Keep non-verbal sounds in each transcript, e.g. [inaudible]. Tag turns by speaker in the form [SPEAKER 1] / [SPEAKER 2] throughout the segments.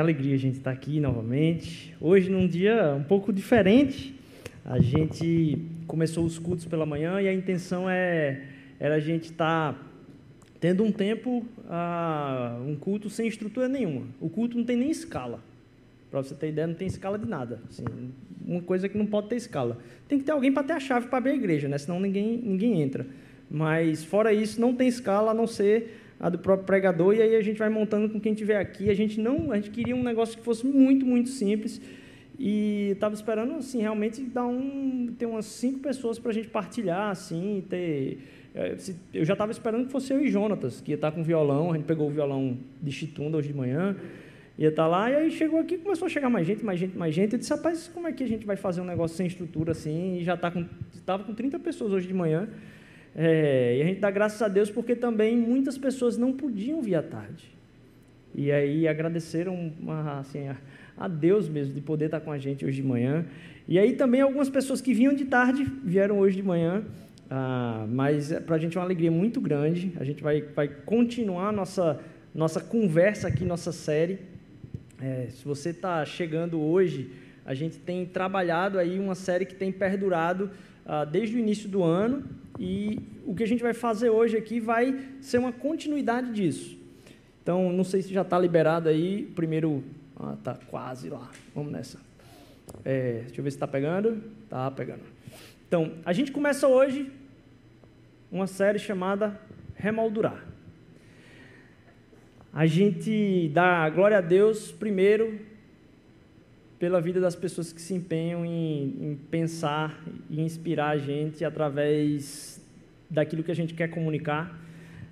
[SPEAKER 1] Alegria a gente estar aqui novamente. Hoje, num dia um pouco diferente, a gente começou os cultos pela manhã e a intenção é era a gente estar tendo um tempo, uh, um culto sem estrutura nenhuma. O culto não tem nem escala. Para você ter ideia, não tem escala de nada. Assim, uma coisa que não pode ter escala. Tem que ter alguém para ter a chave para abrir a igreja, né? senão ninguém, ninguém entra. Mas, fora isso, não tem escala a não ser a do próprio pregador, e aí a gente vai montando com quem tiver aqui. A gente não, a gente queria um negócio que fosse muito, muito simples, e estava esperando, assim, realmente dar um, ter umas cinco pessoas para a gente partilhar, assim, ter... É, eu já estava esperando que fosse eu e Jonatas, que ia estar tá com violão, a gente pegou o violão de Chitunda hoje de manhã, ia estar tá lá, e aí chegou aqui, começou a chegar mais gente, mais gente, mais gente. Eu disse, rapaz, como é que a gente vai fazer um negócio sem estrutura assim? E já está com, estava com 30 pessoas hoje de manhã. É, e a gente dá graças a Deus porque também muitas pessoas não podiam vir à tarde. E aí agradeceram assim, a, a Deus mesmo de poder estar com a gente hoje de manhã. E aí também algumas pessoas que vinham de tarde vieram hoje de manhã. Ah, mas para a gente é uma alegria muito grande. A gente vai, vai continuar nossa, nossa conversa aqui, nossa série. É, se você está chegando hoje, a gente tem trabalhado aí uma série que tem perdurado ah, desde o início do ano e o que a gente vai fazer hoje aqui vai ser uma continuidade disso. Então, não sei se já está liberado aí, primeiro, ah, tá quase lá, vamos nessa. É, deixa eu ver se está pegando, está pegando. Então, a gente começa hoje uma série chamada Remoldurar a gente dá glória a Deus primeiro pela vida das pessoas que se empenham em, em, pensar e inspirar a gente através daquilo que a gente quer comunicar.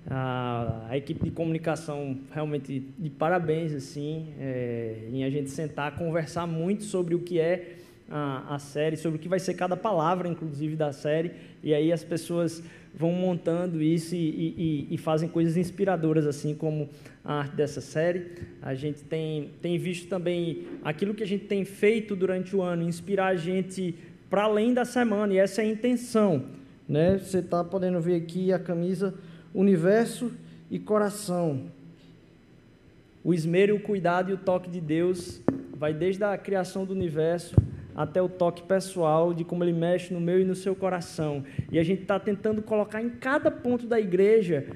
[SPEAKER 1] A, a equipe de comunicação realmente de parabéns assim é, em a gente sentar conversar muito sobre o que é a, a série, sobre o que vai ser cada palavra, inclusive da série, e aí as pessoas vão montando isso e, e, e, fazem coisas inspiradoras, assim como a arte dessa série. A gente tem, tem visto também aquilo que a gente tem feito durante o ano, inspirar a gente para além da semana, e essa é a intenção. Né? Você está podendo ver aqui a camisa Universo e Coração. O esmero, o cuidado e o toque de Deus vai desde a criação do universo até o toque pessoal de como ele mexe no meu e no seu coração. E a gente está tentando colocar em cada ponto da igreja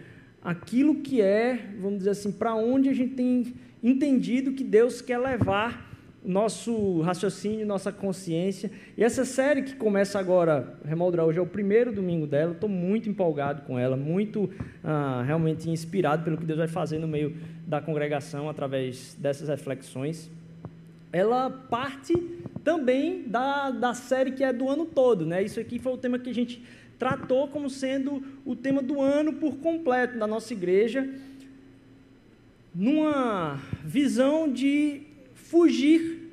[SPEAKER 1] aquilo que é, vamos dizer assim, para onde a gente tem entendido que Deus quer levar nosso raciocínio, nossa consciência. E essa série que começa agora, Remoldrar, hoje é o primeiro domingo dela, estou muito empolgado com ela, muito ah, realmente inspirado pelo que Deus vai fazer no meio da congregação através dessas reflexões ela parte também da, da série que é do ano todo. Né? Isso aqui foi o tema que a gente tratou como sendo o tema do ano por completo da nossa igreja, numa visão de fugir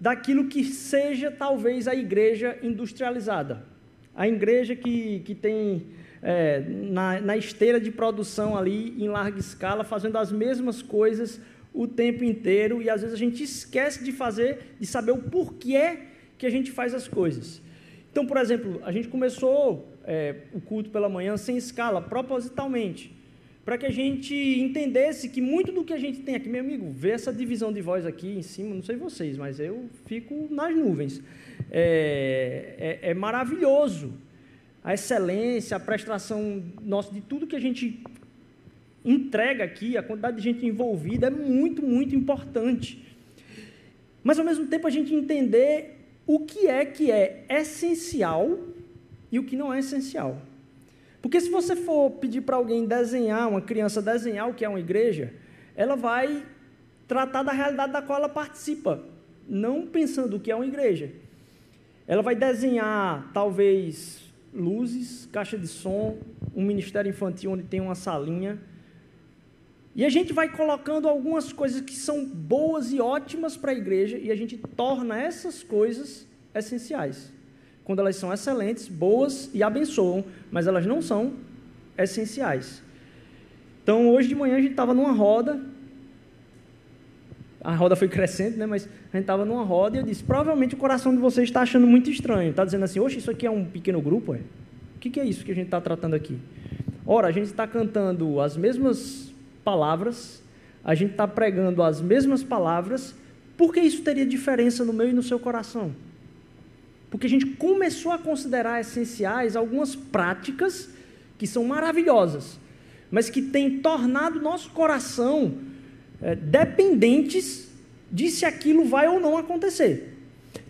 [SPEAKER 1] daquilo que seja talvez a igreja industrializada. A igreja que, que tem é, na, na esteira de produção ali em larga escala, fazendo as mesmas coisas o tempo inteiro e às vezes a gente esquece de fazer, de saber o porquê que a gente faz as coisas. Então, por exemplo, a gente começou é, o culto pela manhã sem escala, propositalmente, para que a gente entendesse que muito do que a gente tem aqui, meu amigo, vê essa divisão de voz aqui em cima, não sei vocês, mas eu fico nas nuvens. É, é, é maravilhoso a excelência, a prestação nossa de tudo que a gente entrega aqui, a quantidade de gente envolvida é muito, muito importante. Mas ao mesmo tempo a gente entender o que é que é essencial e o que não é essencial. Porque se você for pedir para alguém desenhar, uma criança desenhar o que é uma igreja, ela vai tratar da realidade da qual ela participa, não pensando o que é uma igreja. Ela vai desenhar, talvez, luzes, caixa de som, um ministério infantil onde tem uma salinha, e a gente vai colocando algumas coisas que são boas e ótimas para a igreja e a gente torna essas coisas essenciais. Quando elas são excelentes, boas e abençoam, mas elas não são essenciais. Então, hoje de manhã a gente estava numa roda. A roda foi [laughs] crescente, né? Mas a gente estava numa roda e eu disse: provavelmente o coração de vocês está achando muito estranho. Está dizendo assim: Oxe, isso aqui é um pequeno grupo? É? O que, que é isso que a gente está tratando aqui? Ora, a gente está cantando as mesmas palavras, a gente está pregando as mesmas palavras, por que isso teria diferença no meu e no seu coração? Porque a gente começou a considerar essenciais algumas práticas que são maravilhosas, mas que têm tornado nosso coração é, dependentes de se aquilo vai ou não acontecer.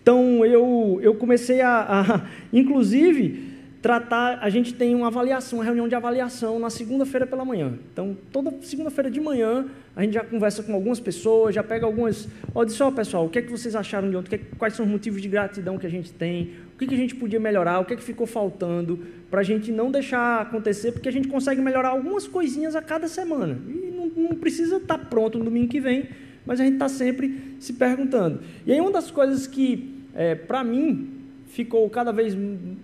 [SPEAKER 1] Então eu, eu comecei a, a [laughs] inclusive, tratar, a gente tem uma avaliação, uma reunião de avaliação na segunda-feira pela manhã. Então, toda segunda-feira de manhã, a gente já conversa com algumas pessoas, já pega algumas. Ó, disse, ó, pessoal, o que é que vocês acharam de ontem? É quais são os motivos de gratidão que a gente tem? O que, que a gente podia melhorar? O que é que ficou faltando? Para a gente não deixar acontecer, porque a gente consegue melhorar algumas coisinhas a cada semana. E não, não precisa estar tá pronto no domingo que vem, mas a gente está sempre se perguntando. E aí, uma das coisas que, é, para mim, ficou cada vez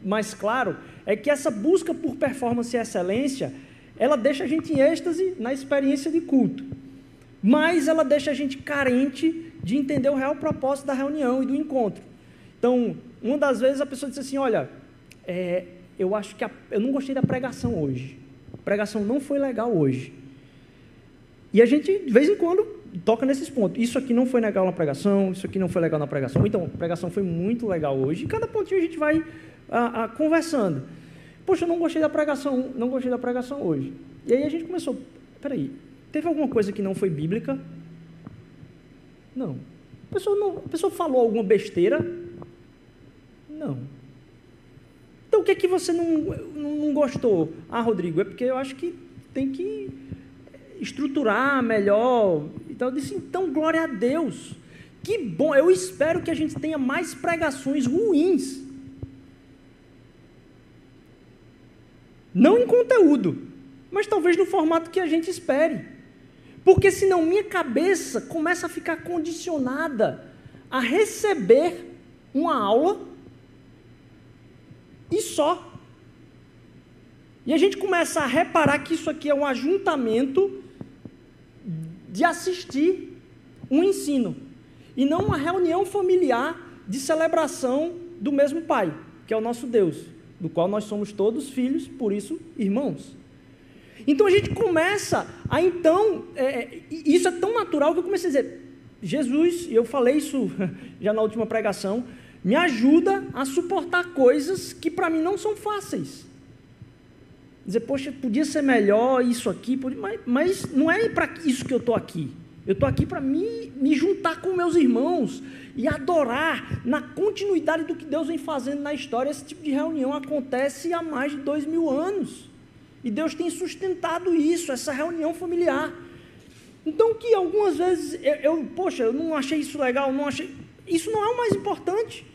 [SPEAKER 1] mais claro é que essa busca por performance e excelência, ela deixa a gente em êxtase na experiência de culto, mas ela deixa a gente carente de entender o real propósito da reunião e do encontro. Então, uma das vezes a pessoa disse assim: Olha, é, eu acho que a, eu não gostei da pregação hoje. A pregação não foi legal hoje. E a gente, de vez em quando, toca nesses pontos. Isso aqui não foi legal na pregação, isso aqui não foi legal na pregação. Então, a pregação foi muito legal hoje. E cada pontinho a gente vai a, a, conversando. Poxa, eu não gostei da pregação, não gostei da pregação hoje. E aí a gente começou, peraí, teve alguma coisa que não foi bíblica? Não. A pessoa, não, a pessoa falou alguma besteira? Não. Então o que é que você não, não gostou? Ah, Rodrigo, é porque eu acho que tem que estruturar melhor. Então eu disse, então glória a Deus. Que bom, eu espero que a gente tenha mais pregações ruins. Não em conteúdo, mas talvez no formato que a gente espere. Porque senão minha cabeça começa a ficar condicionada a receber uma aula e só. E a gente começa a reparar que isso aqui é um ajuntamento de assistir um ensino e não uma reunião familiar de celebração do mesmo Pai, que é o nosso Deus, do qual nós somos todos filhos, por isso irmãos. Então a gente começa a então, é, é isso é tão natural que eu comecei a dizer, Jesus, e eu falei isso [laughs] já na última pregação, me ajuda a suportar coisas que para mim não são fáceis dizer, poxa, podia ser melhor isso aqui, mas, mas não é para isso que eu estou aqui. Eu estou aqui para me, me juntar com meus irmãos e adorar na continuidade do que Deus vem fazendo na história. Esse tipo de reunião acontece há mais de dois mil anos. E Deus tem sustentado isso, essa reunião familiar. Então, que algumas vezes eu, eu poxa, eu não achei isso legal, não achei. Isso não é o mais importante.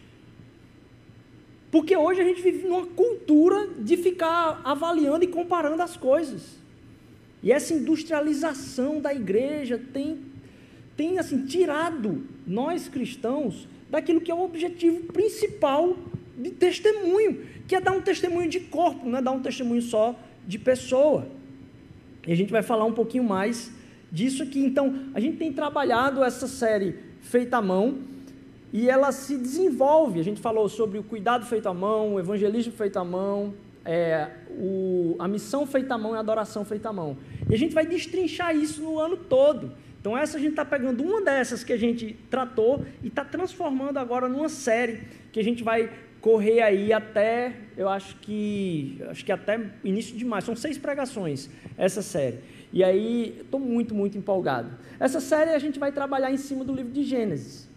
[SPEAKER 1] Porque hoje a gente vive numa cultura de ficar avaliando e comparando as coisas. E essa industrialização da igreja tem, tem assim, tirado nós cristãos daquilo que é o objetivo principal de testemunho, que é dar um testemunho de corpo, não é dar um testemunho só de pessoa. E a gente vai falar um pouquinho mais disso aqui. Então, a gente tem trabalhado essa série feita à mão, e ela se desenvolve. A gente falou sobre o cuidado feito à mão, o evangelismo feito à mão, é, o, a missão feita à mão e a adoração feita à mão. E a gente vai destrinchar isso no ano todo. Então, essa a gente está pegando uma dessas que a gente tratou e está transformando agora numa série que a gente vai correr aí até, eu acho que, acho que até início de maio. São seis pregações essa série. E aí, estou muito, muito empolgado. Essa série a gente vai trabalhar em cima do livro de Gênesis.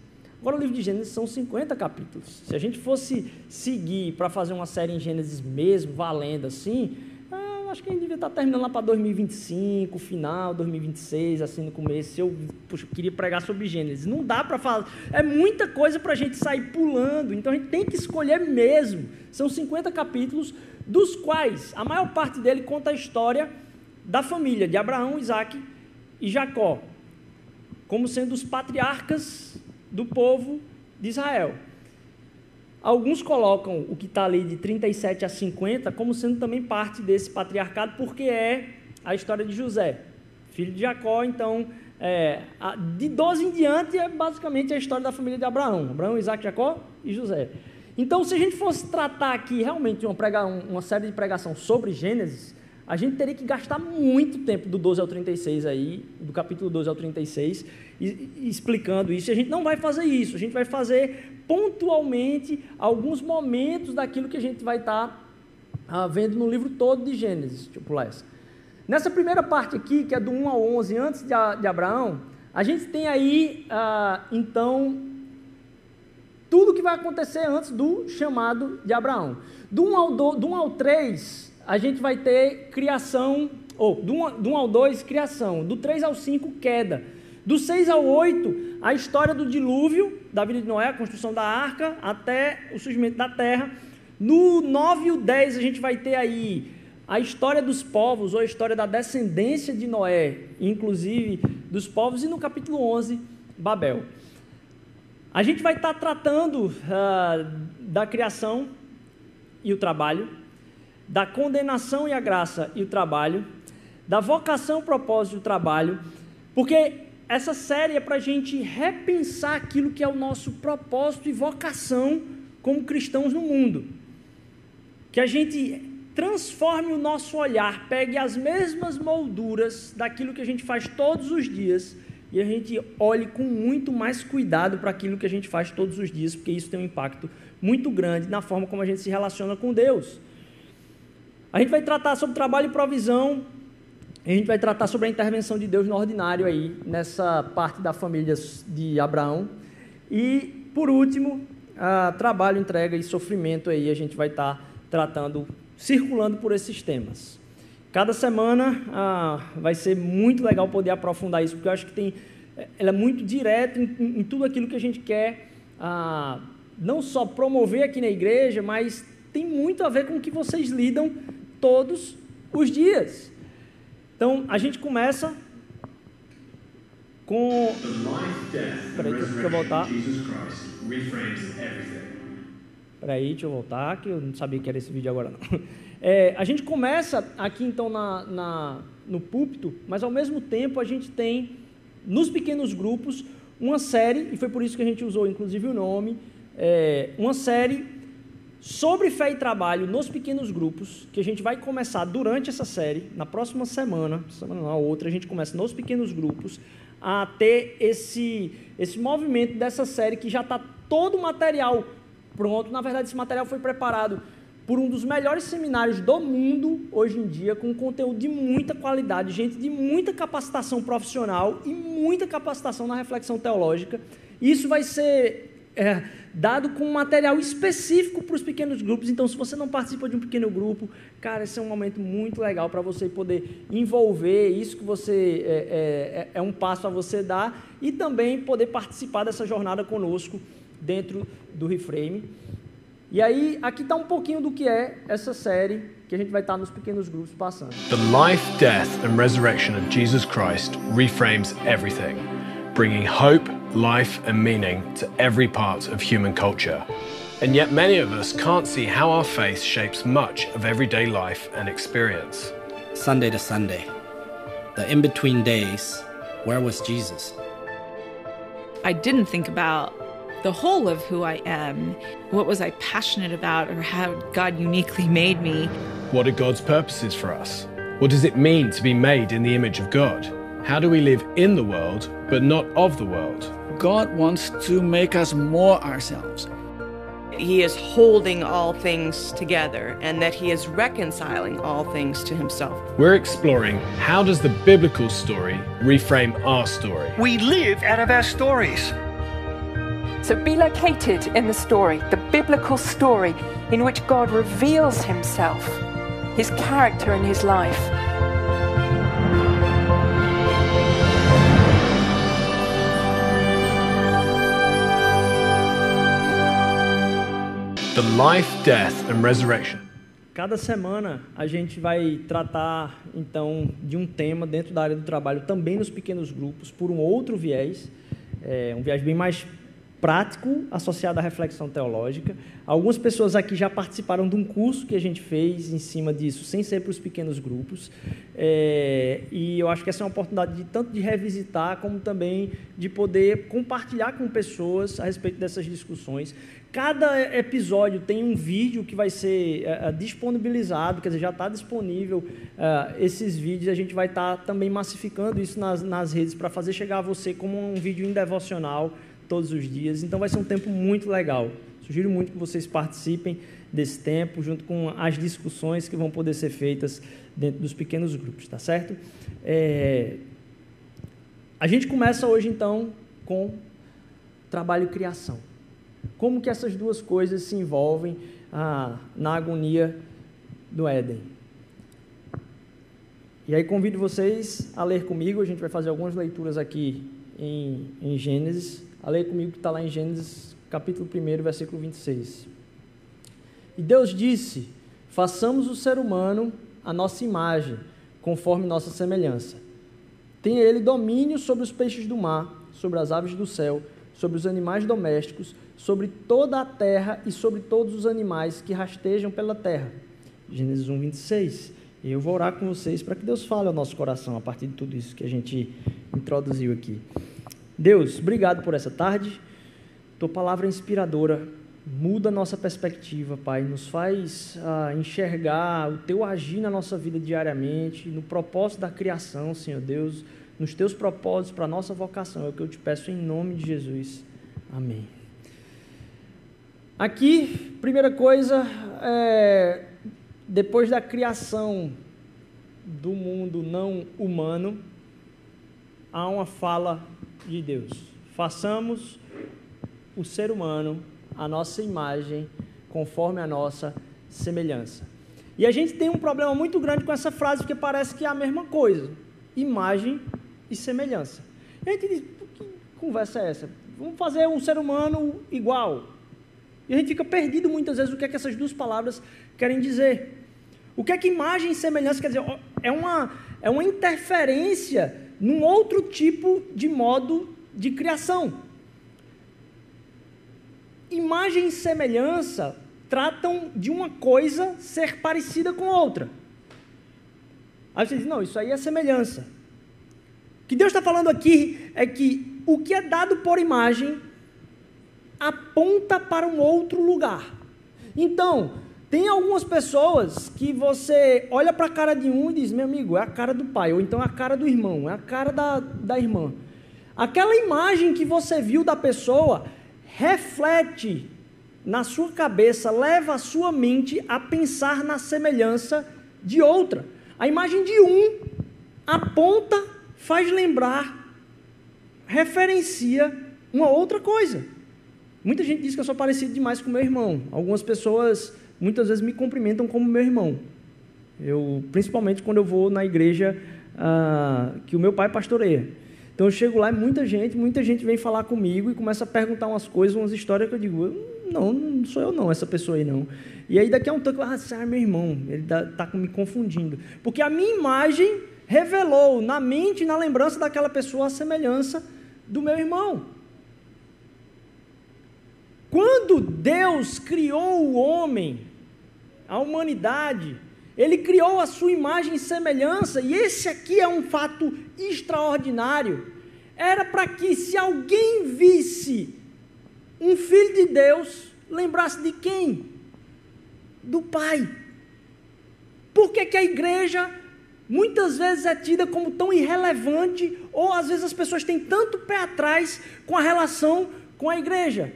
[SPEAKER 1] Agora, o livro de Gênesis são 50 capítulos. Se a gente fosse seguir para fazer uma série em Gênesis mesmo, valendo assim, ah, acho que a gente devia estar tá terminando lá para 2025, final, 2026, assim no começo. Eu puxa, queria pregar sobre Gênesis. Não dá para falar. É muita coisa para a gente sair pulando. Então a gente tem que escolher mesmo. São 50 capítulos, dos quais a maior parte dele conta a história da família de Abraão, Isaac e Jacó, como sendo os patriarcas do povo de Israel. Alguns colocam o que está ali de 37 a 50 como sendo também parte desse patriarcado, porque é a história de José, filho de Jacó. Então, é, de 12 em diante é basicamente a história da família de Abraão: Abraão, Isaac, Jacó e José. Então, se a gente fosse tratar aqui realmente uma, prega, uma série de pregação sobre Gênesis, a gente teria que gastar muito tempo do 12 ao 36 aí, do capítulo 12 ao 36, explicando isso. E a gente não vai fazer isso, a gente vai fazer pontualmente alguns momentos daquilo que a gente vai estar tá, ah, vendo no livro todo de Gênesis. Tipo essa. Nessa primeira parte aqui, que é do 1 ao 11, antes de, de Abraão, a gente tem aí, ah, então, tudo que vai acontecer antes do chamado de Abraão. Do 1 ao, do, do 1 ao 3, a gente vai ter criação, ou do 1, do 1 ao 2, criação. Do 3 ao 5, queda. Do 6 ao 8, a história do dilúvio, da vida de Noé, a construção da arca, até o surgimento da terra. No 9 e o 10, a gente vai ter aí a história dos povos, ou a história da descendência de Noé, inclusive dos povos, e no capítulo 11, Babel. A gente vai estar tratando uh, da criação e o trabalho, da condenação e a graça e o trabalho, da vocação, propósito e o trabalho, porque essa série é para a gente repensar aquilo que é o nosso propósito e vocação como cristãos no mundo. Que a gente transforme o nosso olhar, pegue as mesmas molduras daquilo que a gente faz todos os dias e a gente olhe com muito mais cuidado para aquilo que a gente faz todos os dias, porque isso tem um impacto muito grande na forma como a gente se relaciona com Deus. A gente vai tratar sobre trabalho e provisão, a gente vai tratar sobre a intervenção de Deus no ordinário aí, nessa parte da família de Abraão. E, por último, trabalho, entrega e sofrimento aí, a gente vai estar tratando circulando por esses temas. Cada semana ah, vai ser muito legal poder aprofundar isso, porque eu acho que tem, ela é muito direta em, em tudo aquilo que a gente quer, ah, não só promover aqui na igreja, mas tem muito a ver com o que vocês lidam todos os dias. Então, a gente começa com. Peraí, deixa eu voltar. Peraí, deixa eu voltar, que eu não sabia que era esse vídeo agora não. [laughs] É, a gente começa aqui então na, na, no púlpito, mas ao mesmo tempo a gente tem nos pequenos grupos uma série, e foi por isso que a gente usou inclusive o nome, é, uma série sobre fé e trabalho nos pequenos grupos, que a gente vai começar durante essa série, na próxima semana, semana não, outra, a gente começa nos pequenos grupos, a ter esse, esse movimento dessa série que já está todo o material pronto. Na verdade, esse material foi preparado por um dos melhores seminários do mundo hoje em dia, com conteúdo de muita qualidade, gente de muita capacitação profissional e muita capacitação na reflexão teológica. Isso vai ser é, dado com material específico para os pequenos grupos. Então, se você não participa de um pequeno grupo, cara, esse é um momento muito legal para você poder envolver isso que você é, é, é um passo a você dar e também poder participar dessa jornada conosco dentro do Reframe. E aí, aqui está um pouquinho do que é essa série que a gente vai estar tá nos pequenos grupos passando.
[SPEAKER 2] The life, death and resurrection of Jesus Christ reframes everything, bringing hope, life and meaning to every part of human culture. And yet many of us can't see how our faith shapes much of everyday life and experience.
[SPEAKER 3] Sunday to Sunday, the in-between days, where was Jesus?
[SPEAKER 4] I didn't think about the whole of who I am. What was I passionate about, or how God uniquely made me?
[SPEAKER 2] What are God's purposes for us? What does it mean to be made in the image of God? How do we live in the world, but not of the world?
[SPEAKER 5] God wants to make us more ourselves.
[SPEAKER 6] He is holding all things together and that he is reconciling all things to himself.
[SPEAKER 2] We're exploring how does the biblical story reframe our story?
[SPEAKER 7] We live out of our stories.
[SPEAKER 8] So be located in the story, the biblical story in which God reveals himself, his character and his life.
[SPEAKER 2] The life, death and resurrection.
[SPEAKER 1] Cada semana a gente vai tratar então de um tema dentro da área do trabalho, também nos pequenos grupos, por um outro viés, é, um viés bem mais prático associado à reflexão teológica. Algumas pessoas aqui já participaram de um curso que a gente fez em cima disso, sem ser para os pequenos grupos. É, e eu acho que essa é uma oportunidade de tanto de revisitar, como também de poder compartilhar com pessoas a respeito dessas discussões. Cada episódio tem um vídeo que vai ser uh, disponibilizado, quer dizer, já está disponível uh, esses vídeos. A gente vai estar tá também massificando isso nas, nas redes para fazer chegar a você como um vídeo em devocional todos os dias. Então vai ser um tempo muito legal. Sugiro muito que vocês participem desse tempo, junto com as discussões que vão poder ser feitas dentro dos pequenos grupos, tá certo? É... A gente começa hoje então com trabalho e criação. Como que essas duas coisas se envolvem ah, na agonia do Éden? E aí convido vocês a ler comigo, a gente vai fazer algumas leituras aqui em, em Gênesis, a ler comigo que está lá em Gênesis, capítulo 1, versículo 26. E Deus disse: Façamos o ser humano a nossa imagem, conforme nossa semelhança. Tenha ele domínio sobre os peixes do mar, sobre as aves do céu, sobre os animais domésticos, sobre toda a terra e sobre todos os animais que rastejam pela terra. Gênesis 1, 26. E eu vou orar com vocês para que Deus fale ao nosso coração a partir de tudo isso que a gente introduziu aqui. Deus, obrigado por essa tarde. Tua palavra é inspiradora muda a nossa perspectiva, Pai. Nos faz ah, enxergar o Teu agir na nossa vida diariamente, no propósito da criação, Senhor Deus, nos Teus propósitos para a nossa vocação. É o que eu te peço em nome de Jesus. Amém. Aqui, primeira coisa, é, depois da criação do mundo não humano, há uma fala de Deus. Façamos o ser humano a nossa imagem, conforme a nossa semelhança. E a gente tem um problema muito grande com essa frase, porque parece que é a mesma coisa: imagem e semelhança. E a gente diz: que conversa é essa? Vamos fazer um ser humano igual. E a gente fica perdido muitas vezes o que é que essas duas palavras querem dizer. O que é que imagem e semelhança quer dizer? É uma, é uma interferência num outro tipo de modo de criação. Imagem e semelhança tratam de uma coisa ser parecida com outra. Aí você diz, não, isso aí é semelhança. O que Deus está falando aqui é que o que é dado por imagem aponta para um outro lugar. Então, tem algumas pessoas que você olha para a cara de um e diz, meu amigo, é a cara do pai, ou então é a cara do irmão, é a cara da, da irmã. Aquela imagem que você viu da pessoa reflete na sua cabeça, leva a sua mente a pensar na semelhança de outra. A imagem de um aponta, faz lembrar, referencia uma outra coisa. Muita gente diz que eu sou parecido demais com meu irmão. Algumas pessoas muitas vezes me cumprimentam como meu irmão. Eu, principalmente quando eu vou na igreja ah, que o meu pai pastoreia. Então eu chego lá e muita gente, muita gente vem falar comigo e começa a perguntar umas coisas, umas histórias que eu digo, não, não sou eu não, essa pessoa aí não. E aí daqui a um tempo, ah, você é meu irmão, ele está me confundindo. Porque a minha imagem revelou na mente, na lembrança daquela pessoa a semelhança do meu irmão. Quando Deus criou o homem, a humanidade. Ele criou a sua imagem e semelhança, e esse aqui é um fato extraordinário. Era para que, se alguém visse um filho de Deus, lembrasse de quem? Do Pai. Por que, que a igreja muitas vezes é tida como tão irrelevante, ou às vezes as pessoas têm tanto pé atrás com a relação com a igreja?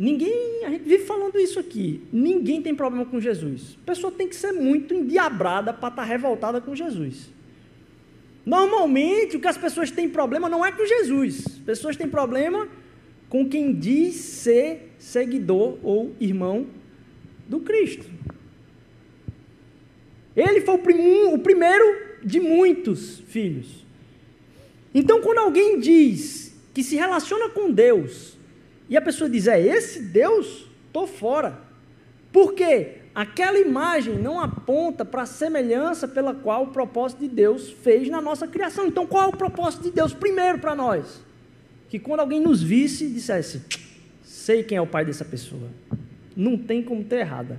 [SPEAKER 1] Ninguém, a gente vive falando isso aqui. Ninguém tem problema com Jesus. A pessoa tem que ser muito endiabrada para estar tá revoltada com Jesus. Normalmente, o que as pessoas têm problema não é com Jesus. As pessoas têm problema com quem diz ser seguidor ou irmão do Cristo. Ele foi o, o primeiro de muitos filhos. Então, quando alguém diz que se relaciona com Deus e a pessoa diz: É esse Deus? Estou fora. Por quê? Aquela imagem não aponta para a semelhança pela qual o propósito de Deus fez na nossa criação. Então, qual é o propósito de Deus primeiro para nós? que quando alguém nos visse, dissesse: sei quem é o pai dessa pessoa. Não tem como ter errada.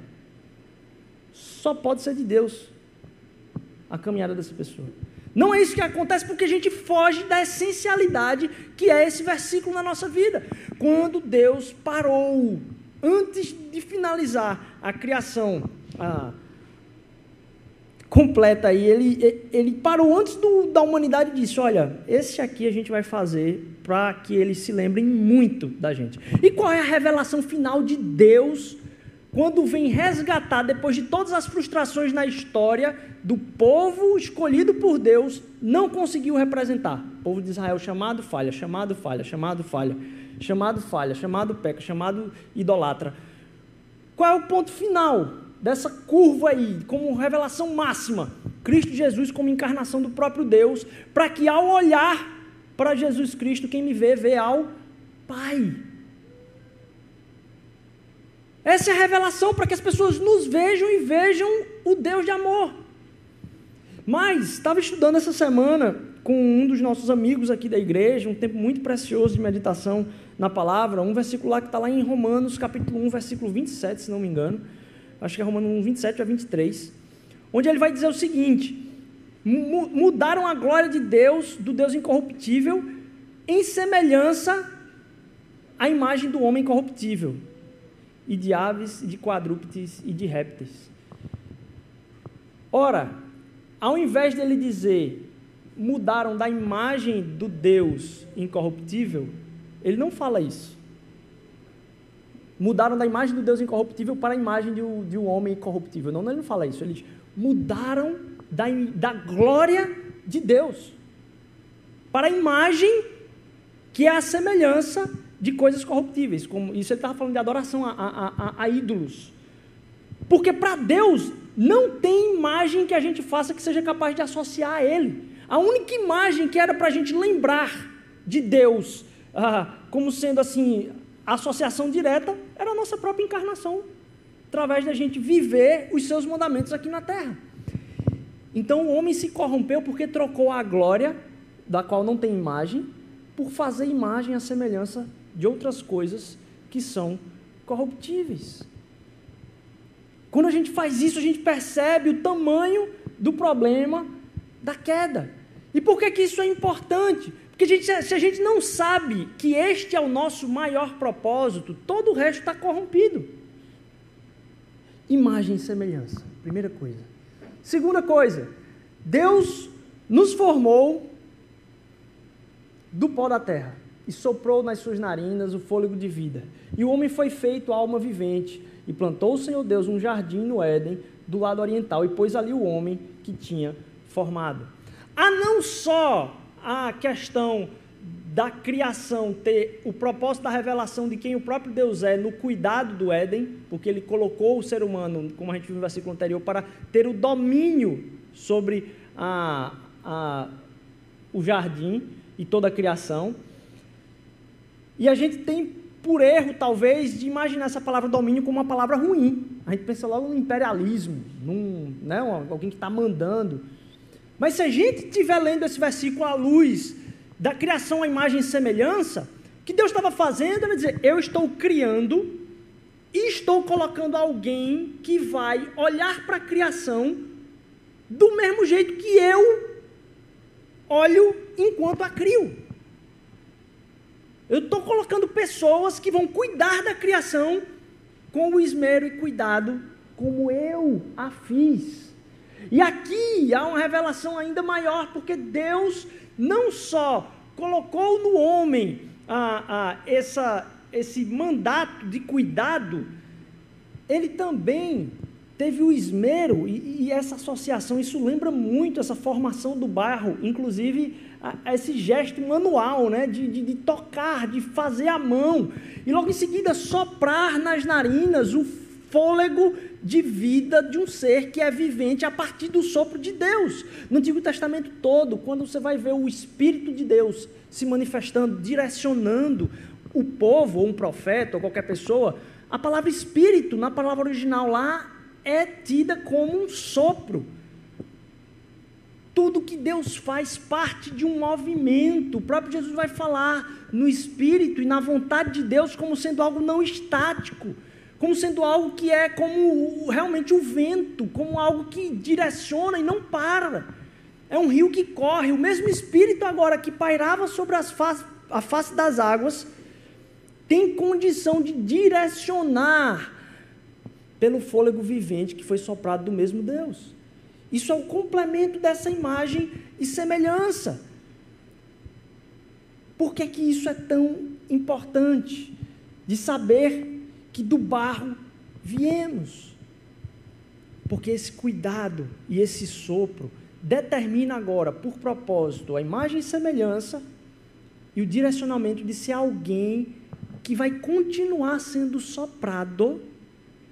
[SPEAKER 1] Só pode ser de Deus a caminhada dessa pessoa. Não é isso que acontece porque a gente foge da essencialidade que é esse versículo na nossa vida. Quando Deus parou, antes de finalizar a criação a, completa aí, ele, ele parou antes do, da humanidade e disse: Olha, esse aqui a gente vai fazer para que eles se lembrem muito da gente. E qual é a revelação final de Deus quando vem resgatar, depois de todas as frustrações na história, do povo escolhido por Deus, não conseguiu representar? O povo de Israel chamado falha, chamado falha, chamado falha, chamado falha, chamado peca, chamado idolatra. Qual é o ponto final? dessa curva aí, como revelação máxima, Cristo Jesus como encarnação do próprio Deus, para que ao olhar para Jesus Cristo, quem me vê, vê ao Pai. Essa é a revelação para que as pessoas nos vejam e vejam o Deus de amor. Mas estava estudando essa semana com um dos nossos amigos aqui da igreja, um tempo muito precioso de meditação na palavra, um versículo lá que está lá em Romanos, capítulo 1, versículo 27, se não me engano acho que é Romanos 1, 27 a 23, onde ele vai dizer o seguinte: mudaram a glória de Deus, do Deus incorruptível, em semelhança à imagem do homem corruptível, e de aves, de quadrúpedes e de répteis. Ora, ao invés dele dizer mudaram da imagem do Deus incorruptível, ele não fala isso mudaram da imagem do Deus incorruptível para a imagem de um, de um homem corruptível. Não, ele não fala isso. Eles mudaram da, da glória de Deus para a imagem que é a semelhança de coisas corruptíveis. Como isso ele estava falando de adoração a, a, a, a ídolos. Porque para Deus não tem imagem que a gente faça que seja capaz de associar a Ele. A única imagem que era para a gente lembrar de Deus ah, como sendo assim associação direta era a nossa própria encarnação, através da gente viver os seus mandamentos aqui na terra. Então o homem se corrompeu porque trocou a glória, da qual não tem imagem, por fazer imagem à semelhança de outras coisas que são corruptíveis. Quando a gente faz isso, a gente percebe o tamanho do problema da queda. E por que, que isso é importante? Porque a gente, se a gente não sabe que este é o nosso maior propósito, todo o resto está corrompido. Imagem e semelhança, primeira coisa. Segunda coisa, Deus nos formou do pó da terra e soprou nas suas narinas o fôlego de vida. E o homem foi feito alma vivente e plantou o Senhor Deus um jardim no Éden, do lado oriental, e pôs ali o homem que tinha formado. A não só a questão da criação ter o propósito da revelação de quem o próprio Deus é no cuidado do Éden, porque ele colocou o ser humano, como a gente viu no versículo anterior, para ter o domínio sobre a, a, o jardim e toda a criação. E a gente tem por erro, talvez, de imaginar essa palavra domínio como uma palavra ruim. A gente pensa logo no imperialismo, num, né, alguém que está mandando. Mas se a gente estiver lendo esse versículo à luz da criação à imagem e semelhança, o que Deus estava fazendo era dizer: eu estou criando e estou colocando alguém que vai olhar para a criação do mesmo jeito que eu olho enquanto a crio. Eu estou colocando pessoas que vão cuidar da criação com o esmero e cuidado como eu a fiz. E aqui há uma revelação ainda maior, porque Deus não só colocou no homem ah, ah, essa, esse mandato de cuidado, ele também teve o esmero e, e, essa associação, isso lembra muito essa formação do barro, inclusive esse gesto manual, né, de, de, de, tocar, de fazer a mão, e logo em seguida soprar nas narinas o fôlego de vida de um ser que é vivente a partir do sopro de Deus. No Antigo Testamento todo, quando você vai ver o Espírito de Deus se manifestando, direcionando o povo, ou um profeta, ou qualquer pessoa, a palavra Espírito, na palavra original lá, é tida como um sopro. Tudo que Deus faz parte de um movimento. O próprio Jesus vai falar no espírito e na vontade de Deus como sendo algo não estático, como sendo algo que é como realmente o vento, como algo que direciona e não para. É um rio que corre. O mesmo espírito agora que pairava sobre as face, a face das águas tem condição de direcionar pelo fôlego vivente que foi soprado do mesmo Deus. Isso é o complemento dessa imagem e semelhança. Por que, que isso é tão importante? De saber que do barro viemos. Porque esse cuidado e esse sopro determina agora, por propósito, a imagem e semelhança e o direcionamento de ser alguém que vai continuar sendo soprado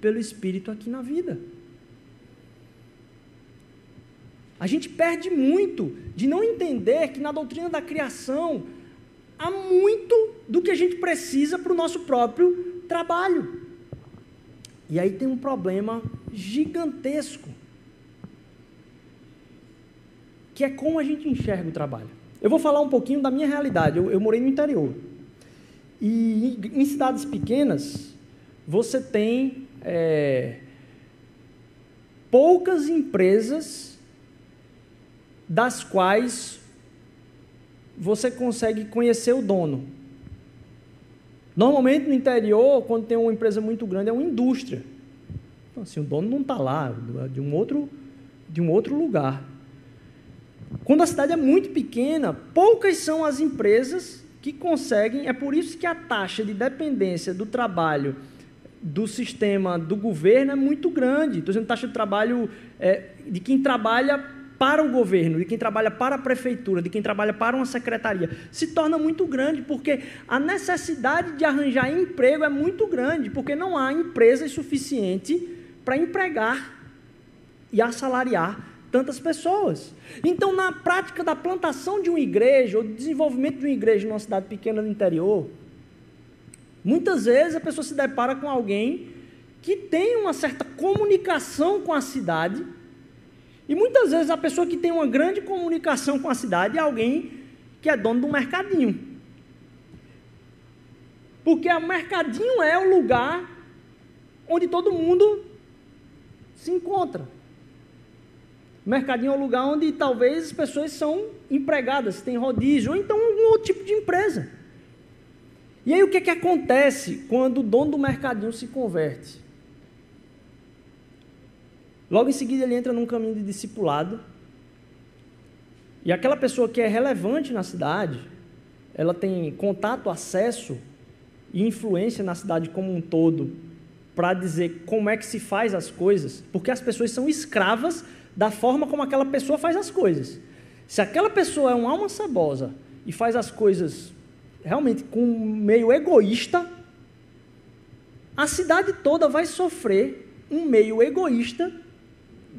[SPEAKER 1] pelo Espírito aqui na vida. A gente perde muito de não entender que na doutrina da criação há muito do que a gente precisa para o nosso próprio trabalho. E aí tem um problema gigantesco, que é como a gente enxerga o trabalho. Eu vou falar um pouquinho da minha realidade. Eu, eu morei no interior. E em, em cidades pequenas, você tem é, poucas empresas das quais você consegue conhecer o dono. Normalmente no interior, quando tem uma empresa muito grande, é uma indústria. Então, assim, o dono não está lá, é de um, outro, de um outro lugar. Quando a cidade é muito pequena, poucas são as empresas que conseguem. É por isso que a taxa de dependência do trabalho do sistema do governo é muito grande. Estou dizendo taxa de trabalho é, de quem trabalha para o governo, de quem trabalha para a prefeitura, de quem trabalha para uma secretaria, se torna muito grande, porque a necessidade de arranjar emprego é muito grande, porque não há empresas suficientes para empregar e assalariar tantas pessoas. Então, na prática da plantação de uma igreja, ou do desenvolvimento de uma igreja numa cidade pequena do interior, muitas vezes a pessoa se depara com alguém que tem uma certa comunicação com a cidade, e muitas vezes a pessoa que tem uma grande comunicação com a cidade é alguém que é dono do mercadinho. Porque o mercadinho é o lugar onde todo mundo se encontra. O mercadinho é o lugar onde talvez as pessoas são empregadas, tem rodízio, ou então algum outro tipo de empresa. E aí o que, que acontece quando o dono do mercadinho se converte? Logo em seguida, ele entra num caminho de discipulado. E aquela pessoa que é relevante na cidade, ela tem contato, acesso e influência na cidade como um todo para dizer como é que se faz as coisas, porque as pessoas são escravas da forma como aquela pessoa faz as coisas. Se aquela pessoa é uma alma sabosa e faz as coisas realmente com um meio egoísta, a cidade toda vai sofrer um meio egoísta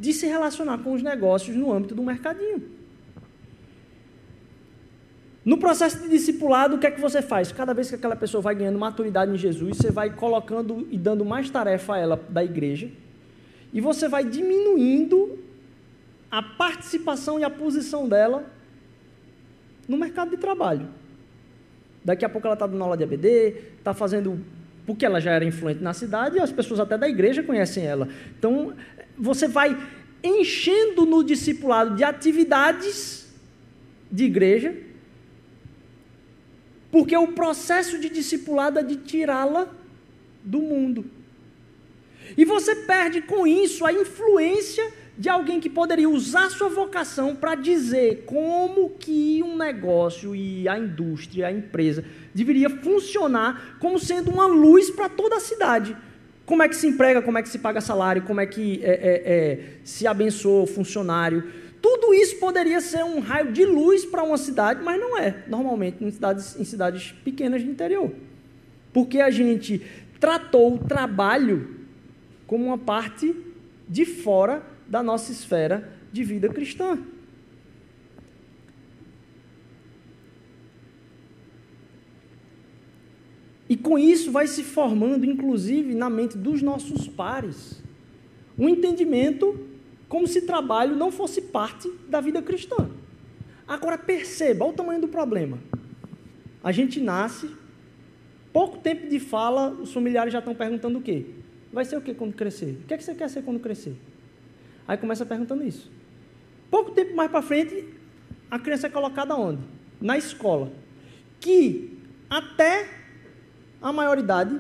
[SPEAKER 1] de se relacionar com os negócios no âmbito do mercadinho. No processo de discipulado, o que é que você faz? Cada vez que aquela pessoa vai ganhando maturidade em Jesus, você vai colocando e dando mais tarefa a ela da igreja, e você vai diminuindo a participação e a posição dela no mercado de trabalho. Daqui a pouco ela está dando aula de ABD, está fazendo. Porque ela já era influente na cidade e as pessoas até da igreja conhecem ela. Então, você vai enchendo no discipulado de atividades de igreja, porque o processo de discipulado é de tirá-la do mundo. E você perde com isso a influência de alguém que poderia usar sua vocação para dizer como que um negócio e a indústria, a empresa deveria funcionar como sendo uma luz para toda a cidade. Como é que se emprega, como é que se paga salário, como é que é, é, é, se abençoa o funcionário. Tudo isso poderia ser um raio de luz para uma cidade, mas não é, normalmente, em cidades, em cidades pequenas de interior. Porque a gente tratou o trabalho como uma parte de fora da nossa esfera de vida cristã. E com isso vai se formando, inclusive, na mente dos nossos pares, um entendimento como se trabalho não fosse parte da vida cristã. Agora perceba, o tamanho do problema. A gente nasce, pouco tempo de fala, os familiares já estão perguntando o quê? Vai ser o quê quando crescer? O que, é que você quer ser quando crescer? Aí começa perguntando isso. Pouco tempo mais para frente, a criança é colocada onde? Na escola. Que até a maioridade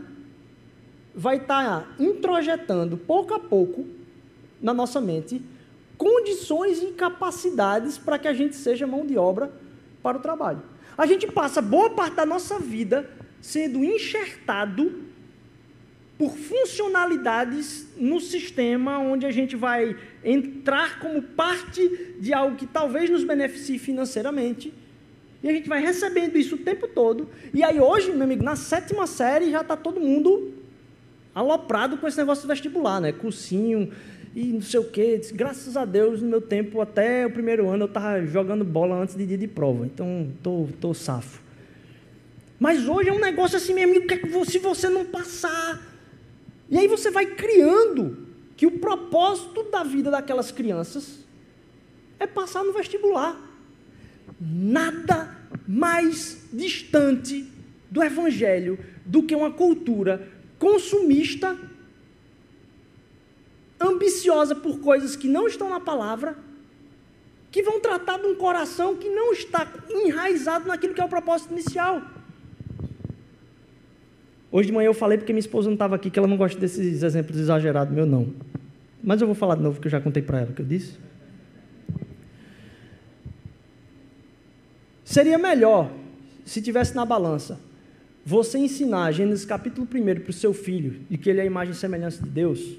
[SPEAKER 1] vai estar tá introjetando pouco a pouco na nossa mente condições e capacidades para que a gente seja mão de obra para o trabalho. A gente passa boa parte da nossa vida sendo enxertado por funcionalidades no sistema onde a gente vai entrar como parte de algo que talvez nos beneficie financeiramente. E a gente vai recebendo isso o tempo todo. E aí hoje, meu amigo, na sétima série já está todo mundo aloprado com esse negócio de vestibular, né? Cursinho e não sei o quê. Graças a Deus, no meu tempo, até o primeiro ano, eu estava jogando bola antes de dia de prova. Então, tô, tô safo. Mas hoje é um negócio assim, meu amigo, que se você não passar. E aí você vai criando que o propósito da vida daquelas crianças é passar no vestibular. Nada mais distante do evangelho do que uma cultura consumista, ambiciosa por coisas que não estão na palavra, que vão tratar de um coração que não está enraizado naquilo que é o propósito inicial. Hoje de manhã eu falei porque minha esposa não estava aqui, que ela não gosta desses exemplos exagerados, meu não. Mas eu vou falar de novo, que eu já contei para ela o que eu disse. Seria melhor se tivesse na balança você ensinar Gênesis capítulo 1 para o seu filho, de que ele é a imagem e semelhança de Deus,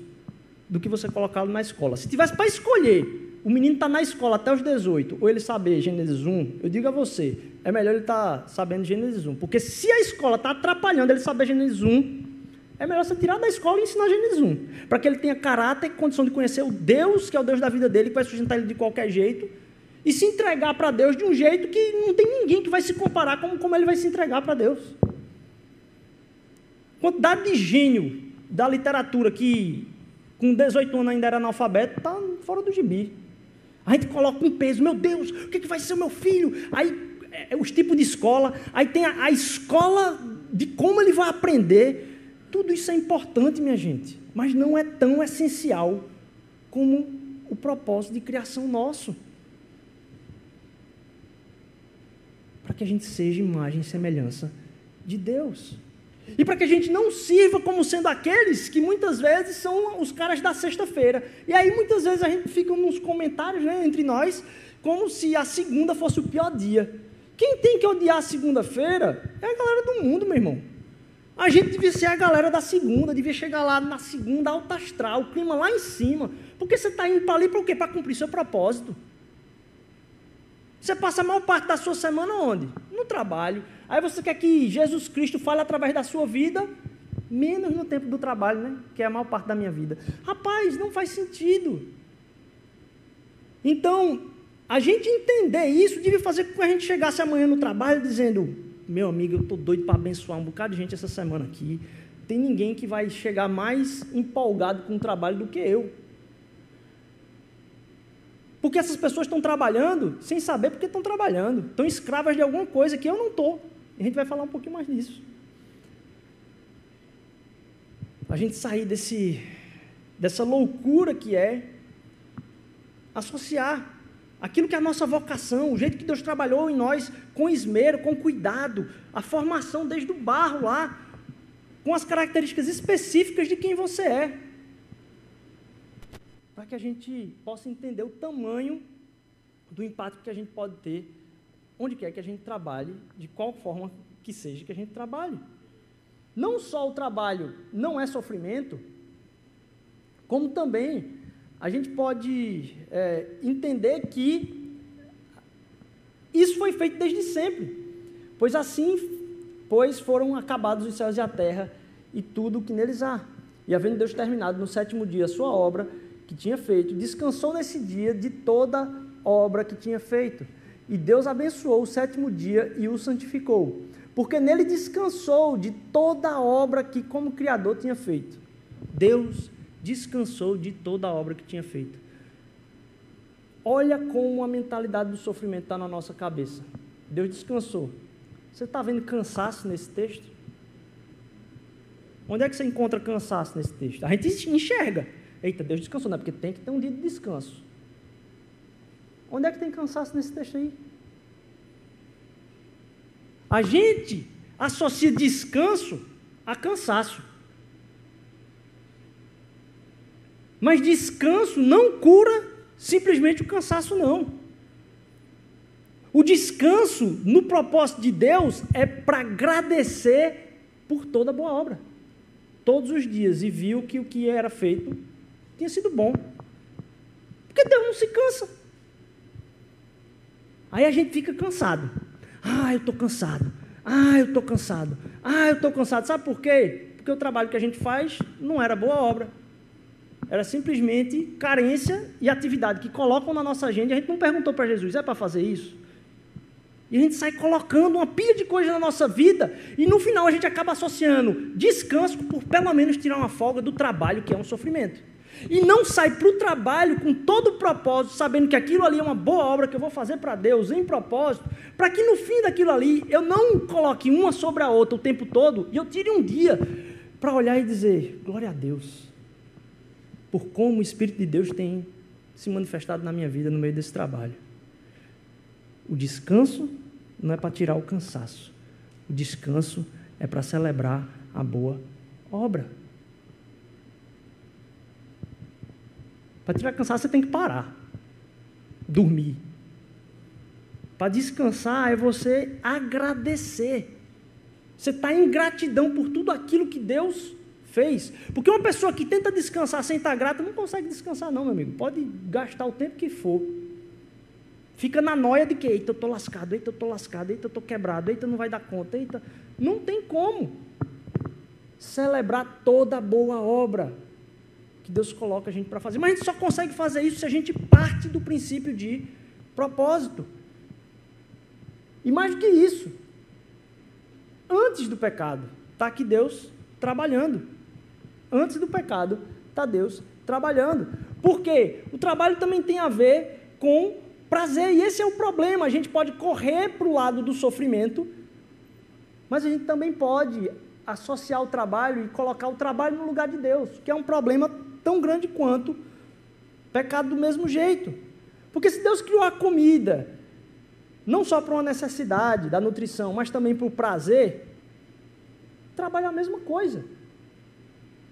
[SPEAKER 1] do que você colocá-lo na escola. Se tivesse para escolher, o menino está na escola até os 18, ou ele saber Gênesis 1, eu digo a você, é melhor ele estar tá sabendo Gênesis 1. Porque se a escola está atrapalhando ele saber Gênesis 1, é melhor você tirar da escola e ensinar Gênesis 1. Para que ele tenha caráter e condição de conhecer o Deus, que é o Deus da vida dele, que vai sustentar ele de qualquer jeito, e se entregar para Deus de um jeito que não tem ninguém que vai se comparar como, como ele vai se entregar para Deus. Quantidade de gênio da literatura que com 18 anos ainda era analfabeto, está fora do gibi. A gente coloca um peso, meu Deus, o que, que vai ser o meu filho? Aí é, os tipos de escola, aí tem a, a escola de como ele vai aprender. Tudo isso é importante, minha gente, mas não é tão essencial como o propósito de criação nosso. Para que a gente seja imagem e semelhança de Deus. E para que a gente não sirva como sendo aqueles que muitas vezes são os caras da sexta-feira. E aí muitas vezes a gente fica nos comentários né, entre nós como se a segunda fosse o pior dia. Quem tem que odiar a segunda-feira é a galera do mundo, meu irmão. A gente devia ser a galera da segunda, devia chegar lá na segunda alta astral, o clima lá em cima. Porque você está indo para ali para quê? Para cumprir seu propósito. Você passa a maior parte da sua semana onde? No trabalho. Aí você quer que Jesus Cristo fale através da sua vida, menos no tempo do trabalho, né? Que é a maior parte da minha vida. Rapaz, não faz sentido. Então, a gente entender isso devia fazer com que a gente chegasse amanhã no trabalho dizendo: Meu amigo, eu estou doido para abençoar um bocado de gente essa semana aqui. Tem ninguém que vai chegar mais empolgado com o trabalho do que eu. Porque essas pessoas estão trabalhando sem saber porque estão trabalhando. Estão escravas de alguma coisa que eu não estou. A gente vai falar um pouquinho mais disso. A gente sair desse, dessa loucura que é associar aquilo que é a nossa vocação, o jeito que Deus trabalhou em nós com esmero, com cuidado, a formação desde o barro lá, com as características específicas de quem você é. Para que a gente possa entender o tamanho do impacto que a gente pode ter onde quer que a gente trabalhe, de qual forma que seja que a gente trabalhe. Não só o trabalho não é sofrimento, como também a gente pode é, entender que isso foi feito desde sempre, pois assim, pois foram acabados os céus e a terra e tudo o que neles há. E havendo Deus terminado no sétimo dia a sua obra que tinha feito, descansou nesse dia de toda obra que tinha feito. E Deus abençoou o sétimo dia e o santificou, porque nele descansou de toda a obra que, como Criador, tinha feito. Deus descansou de toda a obra que tinha feito. Olha como a mentalidade do sofrimento está na nossa cabeça. Deus descansou. Você está vendo cansaço nesse texto? Onde é que você encontra cansaço nesse texto? A gente enxerga. Eita, Deus descansou, não é porque tem que ter um dia de descanso. Onde é que tem cansaço nesse texto aí? A gente associa descanso a cansaço. Mas descanso não cura simplesmente o cansaço, não. O descanso no propósito de Deus é para agradecer por toda boa obra. Todos os dias e viu que o que era feito tinha sido bom. Porque Deus não se cansa. Aí a gente fica cansado. Ah, eu estou cansado. Ah, eu estou cansado. Ah, eu estou cansado. Sabe por quê? Porque o trabalho que a gente faz não era boa obra. Era simplesmente carência e atividade que colocam na nossa agenda. A gente não perguntou para Jesus, é para fazer isso? E a gente sai colocando uma pilha de coisas na nossa vida e no final a gente acaba associando descanso por pelo menos tirar uma folga do trabalho, que é um sofrimento. E não sai para o trabalho com todo o propósito, sabendo que aquilo ali é uma boa obra que eu vou fazer para Deus, em propósito, para que no fim daquilo ali eu não coloque uma sobre a outra o tempo todo e eu tire um dia para olhar e dizer: glória a Deus, por como o Espírito de Deus tem se manifestado na minha vida no meio desse trabalho. O descanso não é para tirar o cansaço. O descanso é para celebrar a boa obra. Para tirar cansaço, você tem que parar. Dormir. Para descansar é você agradecer. Você está em gratidão por tudo aquilo que Deus fez. Porque uma pessoa que tenta descansar sem estar grata não consegue descansar, não, meu amigo. Pode gastar o tempo que for. Fica na noia de que, eita, eu estou lascado, eita, eu estou lascado, eita, eu estou quebrado, eita, não vai dar conta, eita. Não tem como celebrar toda boa obra que Deus coloca a gente para fazer. Mas a gente só consegue fazer isso se a gente parte do princípio de propósito. E mais do que isso, antes do pecado, está aqui Deus trabalhando. Antes do pecado, está Deus trabalhando. Por quê? O trabalho também tem a ver com prazer. E esse é o problema. A gente pode correr para o lado do sofrimento, mas a gente também pode associar o trabalho e colocar o trabalho no lugar de Deus, que é um problema tão grande quanto pecado do mesmo jeito. Porque se Deus criou a comida, não só para uma necessidade da nutrição, mas também para o prazer, trabalho é a mesma coisa.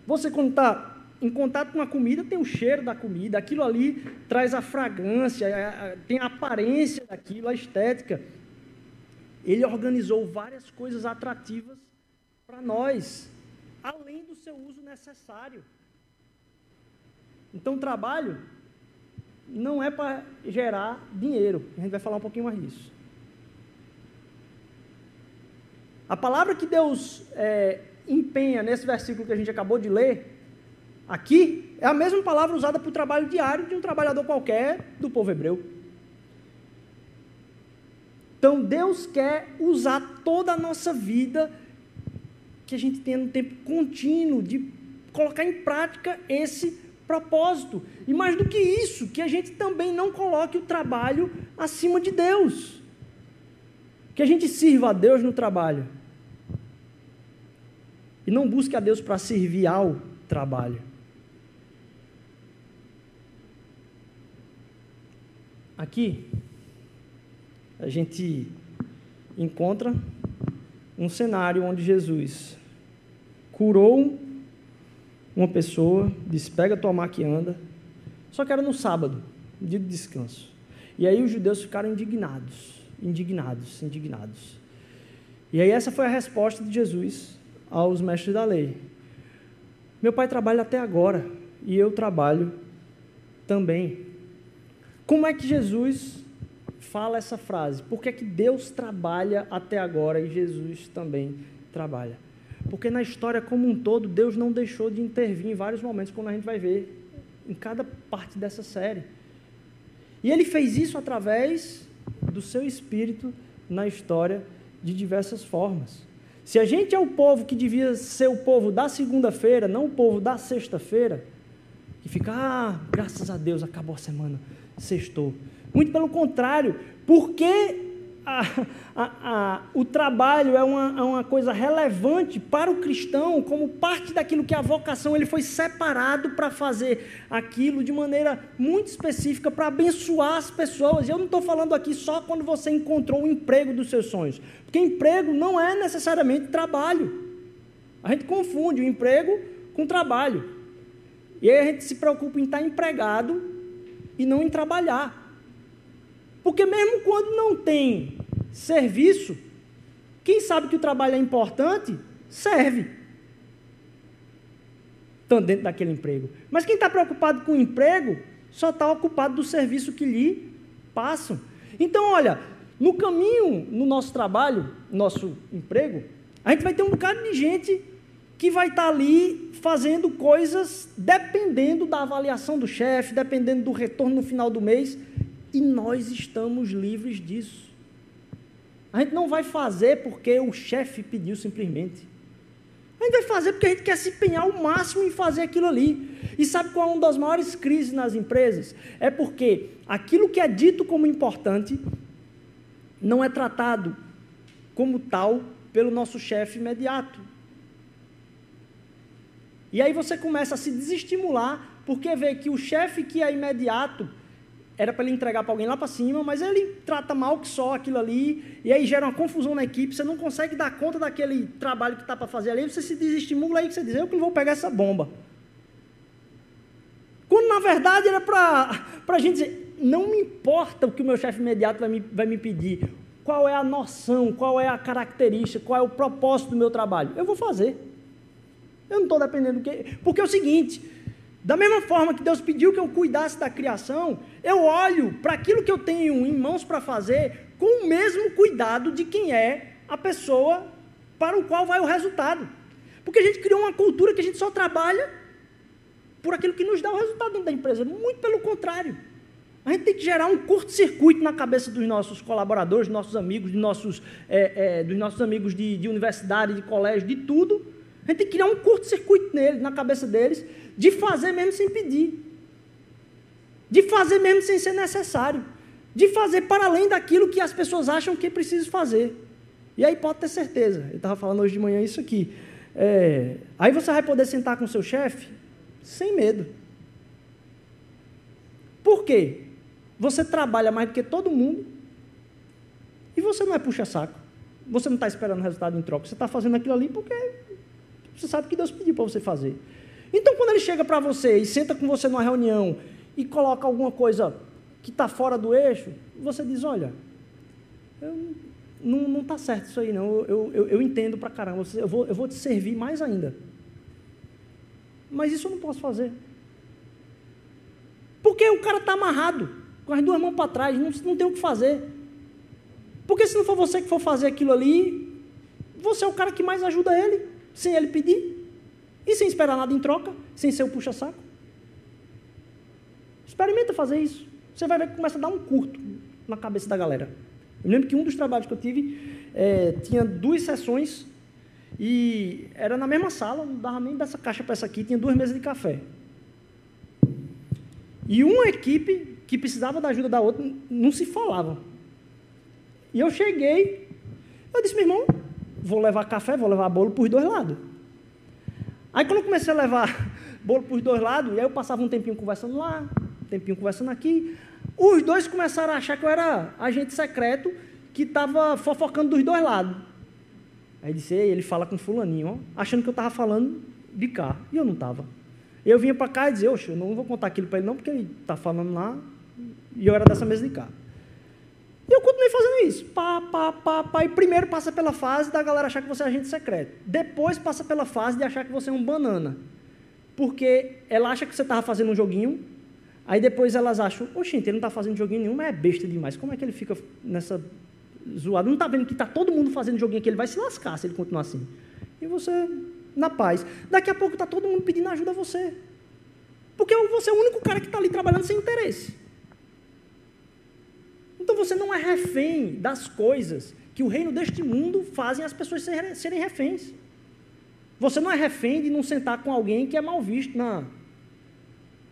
[SPEAKER 1] Você, quando está em contato com a comida, tem o cheiro da comida, aquilo ali traz a fragrância, tem a aparência daquilo, a estética. Ele organizou várias coisas atrativas para nós, além do seu uso necessário. Então, trabalho não é para gerar dinheiro. A gente vai falar um pouquinho mais disso. A palavra que Deus é, empenha nesse versículo que a gente acabou de ler Aqui é a mesma palavra usada para o trabalho diário de um trabalhador qualquer do povo hebreu. Então Deus quer usar toda a nossa vida, que a gente tenha um tempo contínuo de colocar em prática esse propósito. E mais do que isso, que a gente também não coloque o trabalho acima de Deus. Que a gente sirva a Deus no trabalho. E não busque a Deus para servir ao trabalho. Aqui, a gente encontra um cenário onde Jesus curou uma pessoa, disse: pega tua maca e anda. Só que era no sábado, dia de descanso. E aí os judeus ficaram indignados, indignados, indignados. E aí essa foi a resposta de Jesus aos mestres da lei. Meu pai trabalha até agora e eu trabalho também. Como é que Jesus fala essa frase? Por que é que Deus trabalha até agora e Jesus também trabalha? Porque na história como um todo, Deus não deixou de intervir em vários momentos, como a gente vai ver em cada parte dessa série. E ele fez isso através do seu espírito na história de diversas formas. Se a gente é o povo que devia ser o povo da segunda-feira, não o povo da sexta-feira, que fica, ah, graças a Deus, acabou a semana, sextou. Muito pelo contrário, porque a, a, a, o trabalho é uma, é uma coisa relevante para o cristão, como parte daquilo que é a vocação, ele foi separado para fazer aquilo de maneira muito específica, para abençoar as pessoas. Eu não estou falando aqui só quando você encontrou o emprego dos seus sonhos, porque emprego não é necessariamente trabalho. A gente confunde o emprego com trabalho. E aí a gente se preocupa em estar empregado e não em trabalhar. Porque mesmo quando não tem serviço, quem sabe que o trabalho é importante, serve. Estão dentro daquele emprego. Mas quem está preocupado com o emprego, só está ocupado do serviço que lhe passam. Então, olha, no caminho, no nosso trabalho, nosso emprego, a gente vai ter um bocado de gente que vai estar tá ali fazendo coisas dependendo da avaliação do chefe, dependendo do retorno no final do mês, e nós estamos livres disso. A gente não vai fazer porque o chefe pediu simplesmente. A gente vai fazer porque a gente quer se empenhar ao máximo em fazer aquilo ali. E sabe qual é uma das maiores crises nas empresas? É porque aquilo que é dito como importante não é tratado como tal pelo nosso chefe imediato. E aí você começa a se desestimular porque vê que o chefe que é imediato era para ele entregar para alguém lá para cima, mas ele trata mal que só aquilo ali, e aí gera uma confusão na equipe, você não consegue dar conta daquele trabalho que está para fazer ali, você se desestimula aí, você diz, eu que não vou pegar essa bomba. Quando na verdade era para a gente dizer, não me importa o que o meu chefe imediato vai me, vai me pedir, qual é a noção, qual é a característica, qual é o propósito do meu trabalho. Eu vou fazer. Eu não estou dependendo do que. Porque é o seguinte, da mesma forma que Deus pediu que eu cuidasse da criação, eu olho para aquilo que eu tenho em mãos para fazer com o mesmo cuidado de quem é a pessoa para o qual vai o resultado. Porque a gente criou uma cultura que a gente só trabalha por aquilo que nos dá o resultado dentro da empresa. Muito pelo contrário. A gente tem que gerar um curto-circuito na cabeça dos nossos colaboradores, dos nossos amigos, dos nossos, é, é, dos nossos amigos de, de universidade, de colégio, de tudo. A gente tem que criar um curto-circuito nele, na cabeça deles, de fazer mesmo sem pedir, de fazer mesmo sem ser necessário, de fazer para além daquilo que as pessoas acham que é preciso fazer. E aí pode ter certeza, eu estava falando hoje de manhã isso aqui. É, aí você vai poder sentar com seu chefe sem medo. Por quê? Você trabalha mais do que todo mundo e você não é puxa-saco. Você não está esperando resultado em troca. Você está fazendo aquilo ali porque você sabe que Deus pediu para você fazer. Então, quando ele chega para você e senta com você numa reunião e coloca alguma coisa que está fora do eixo, você diz: Olha, eu, não está certo isso aí, não. Eu, eu, eu entendo para caramba, eu vou, eu vou te servir mais ainda. Mas isso eu não posso fazer. Porque o cara está amarrado, com as duas mãos para trás, não, não tem o que fazer. Porque se não for você que for fazer aquilo ali, você é o cara que mais ajuda ele, sem ele pedir. E sem esperar nada em troca, sem ser o puxa-saco. Experimenta fazer isso. Você vai ver que começa a dar um curto na cabeça da galera. Eu lembro que um dos trabalhos que eu tive é, tinha duas sessões e era na mesma sala, não dava nem dessa caixa para essa aqui, tinha duas mesas de café. E uma equipe que precisava da ajuda da outra não se falava. E eu cheguei, eu disse, meu irmão, vou levar café, vou levar bolo os dois lados. Aí quando eu comecei a levar [laughs] bolo para os dois lados, e aí eu passava um tempinho conversando lá, um tempinho conversando aqui, os dois começaram a achar que eu era agente secreto que estava fofocando dos dois lados. Aí disse, ele fala com fulaninho, ó, achando que eu estava falando de cá. E eu não estava. Eu vinha para cá e dizia, oxe, eu não vou contar aquilo para ele não, porque ele está falando lá, e eu era dessa mesa de cá. E eu continuei fazendo isso. Pá, pá, pá, pá. E primeiro passa pela fase da galera achar que você é agente secreto. Depois passa pela fase de achar que você é um banana. Porque ela acha que você estava fazendo um joguinho. Aí depois elas acham, oxe, ele não está fazendo joguinho nenhum, mas é besta demais. Como é que ele fica nessa zoada? Não está vendo que está todo mundo fazendo joguinho aqui, ele vai se lascar se ele continuar assim. E você, na paz. Daqui a pouco está todo mundo pedindo ajuda a você. Porque você é o único cara que está ali trabalhando sem interesse. Então você não é refém das coisas que o reino deste mundo fazem as pessoas serem reféns. Você não é refém de não sentar com alguém que é mal visto. Não.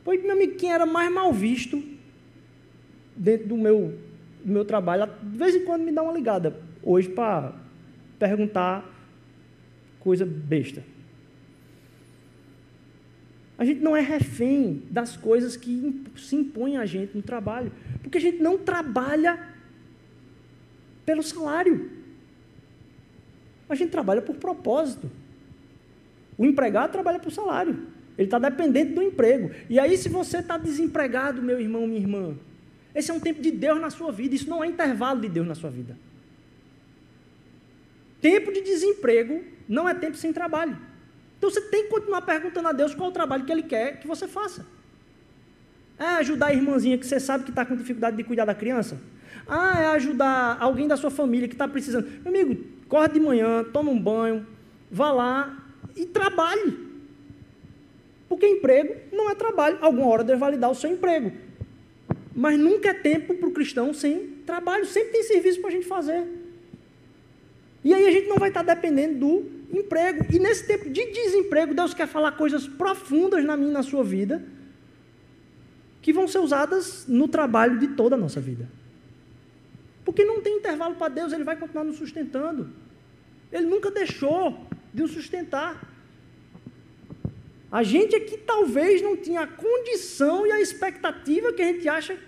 [SPEAKER 1] Pois, meu amigo, quem era mais mal visto dentro do meu, do meu trabalho, de vez em quando me dá uma ligada, hoje, para perguntar coisa besta. A gente não é refém das coisas que se impõem a gente no trabalho, porque a gente não trabalha pelo salário. A gente trabalha por propósito. O empregado trabalha por salário. Ele está dependente do emprego. E aí, se você está desempregado, meu irmão, minha irmã, esse é um tempo de Deus na sua vida. Isso não é intervalo de Deus na sua vida. Tempo de desemprego não é tempo sem trabalho. Então você tem que continuar perguntando a Deus qual o trabalho que Ele quer que você faça. É ajudar a irmãzinha que você sabe que está com dificuldade de cuidar da criança? Ah, é ajudar alguém da sua família que está precisando. Meu amigo, corre de manhã, toma um banho, vá lá e trabalhe. Porque emprego não é trabalho. Alguma hora Deus vai lhe dar o seu emprego. Mas nunca é tempo para o cristão sem trabalho. Sempre tem serviço para a gente fazer. E aí a gente não vai estar dependendo do emprego. E nesse tempo de desemprego, Deus quer falar coisas profundas na minha na sua vida, que vão ser usadas no trabalho de toda a nossa vida. Porque não tem intervalo para Deus, Ele vai continuar nos sustentando. Ele nunca deixou de nos sustentar. A gente é que talvez não tinha a condição e a expectativa que a gente acha.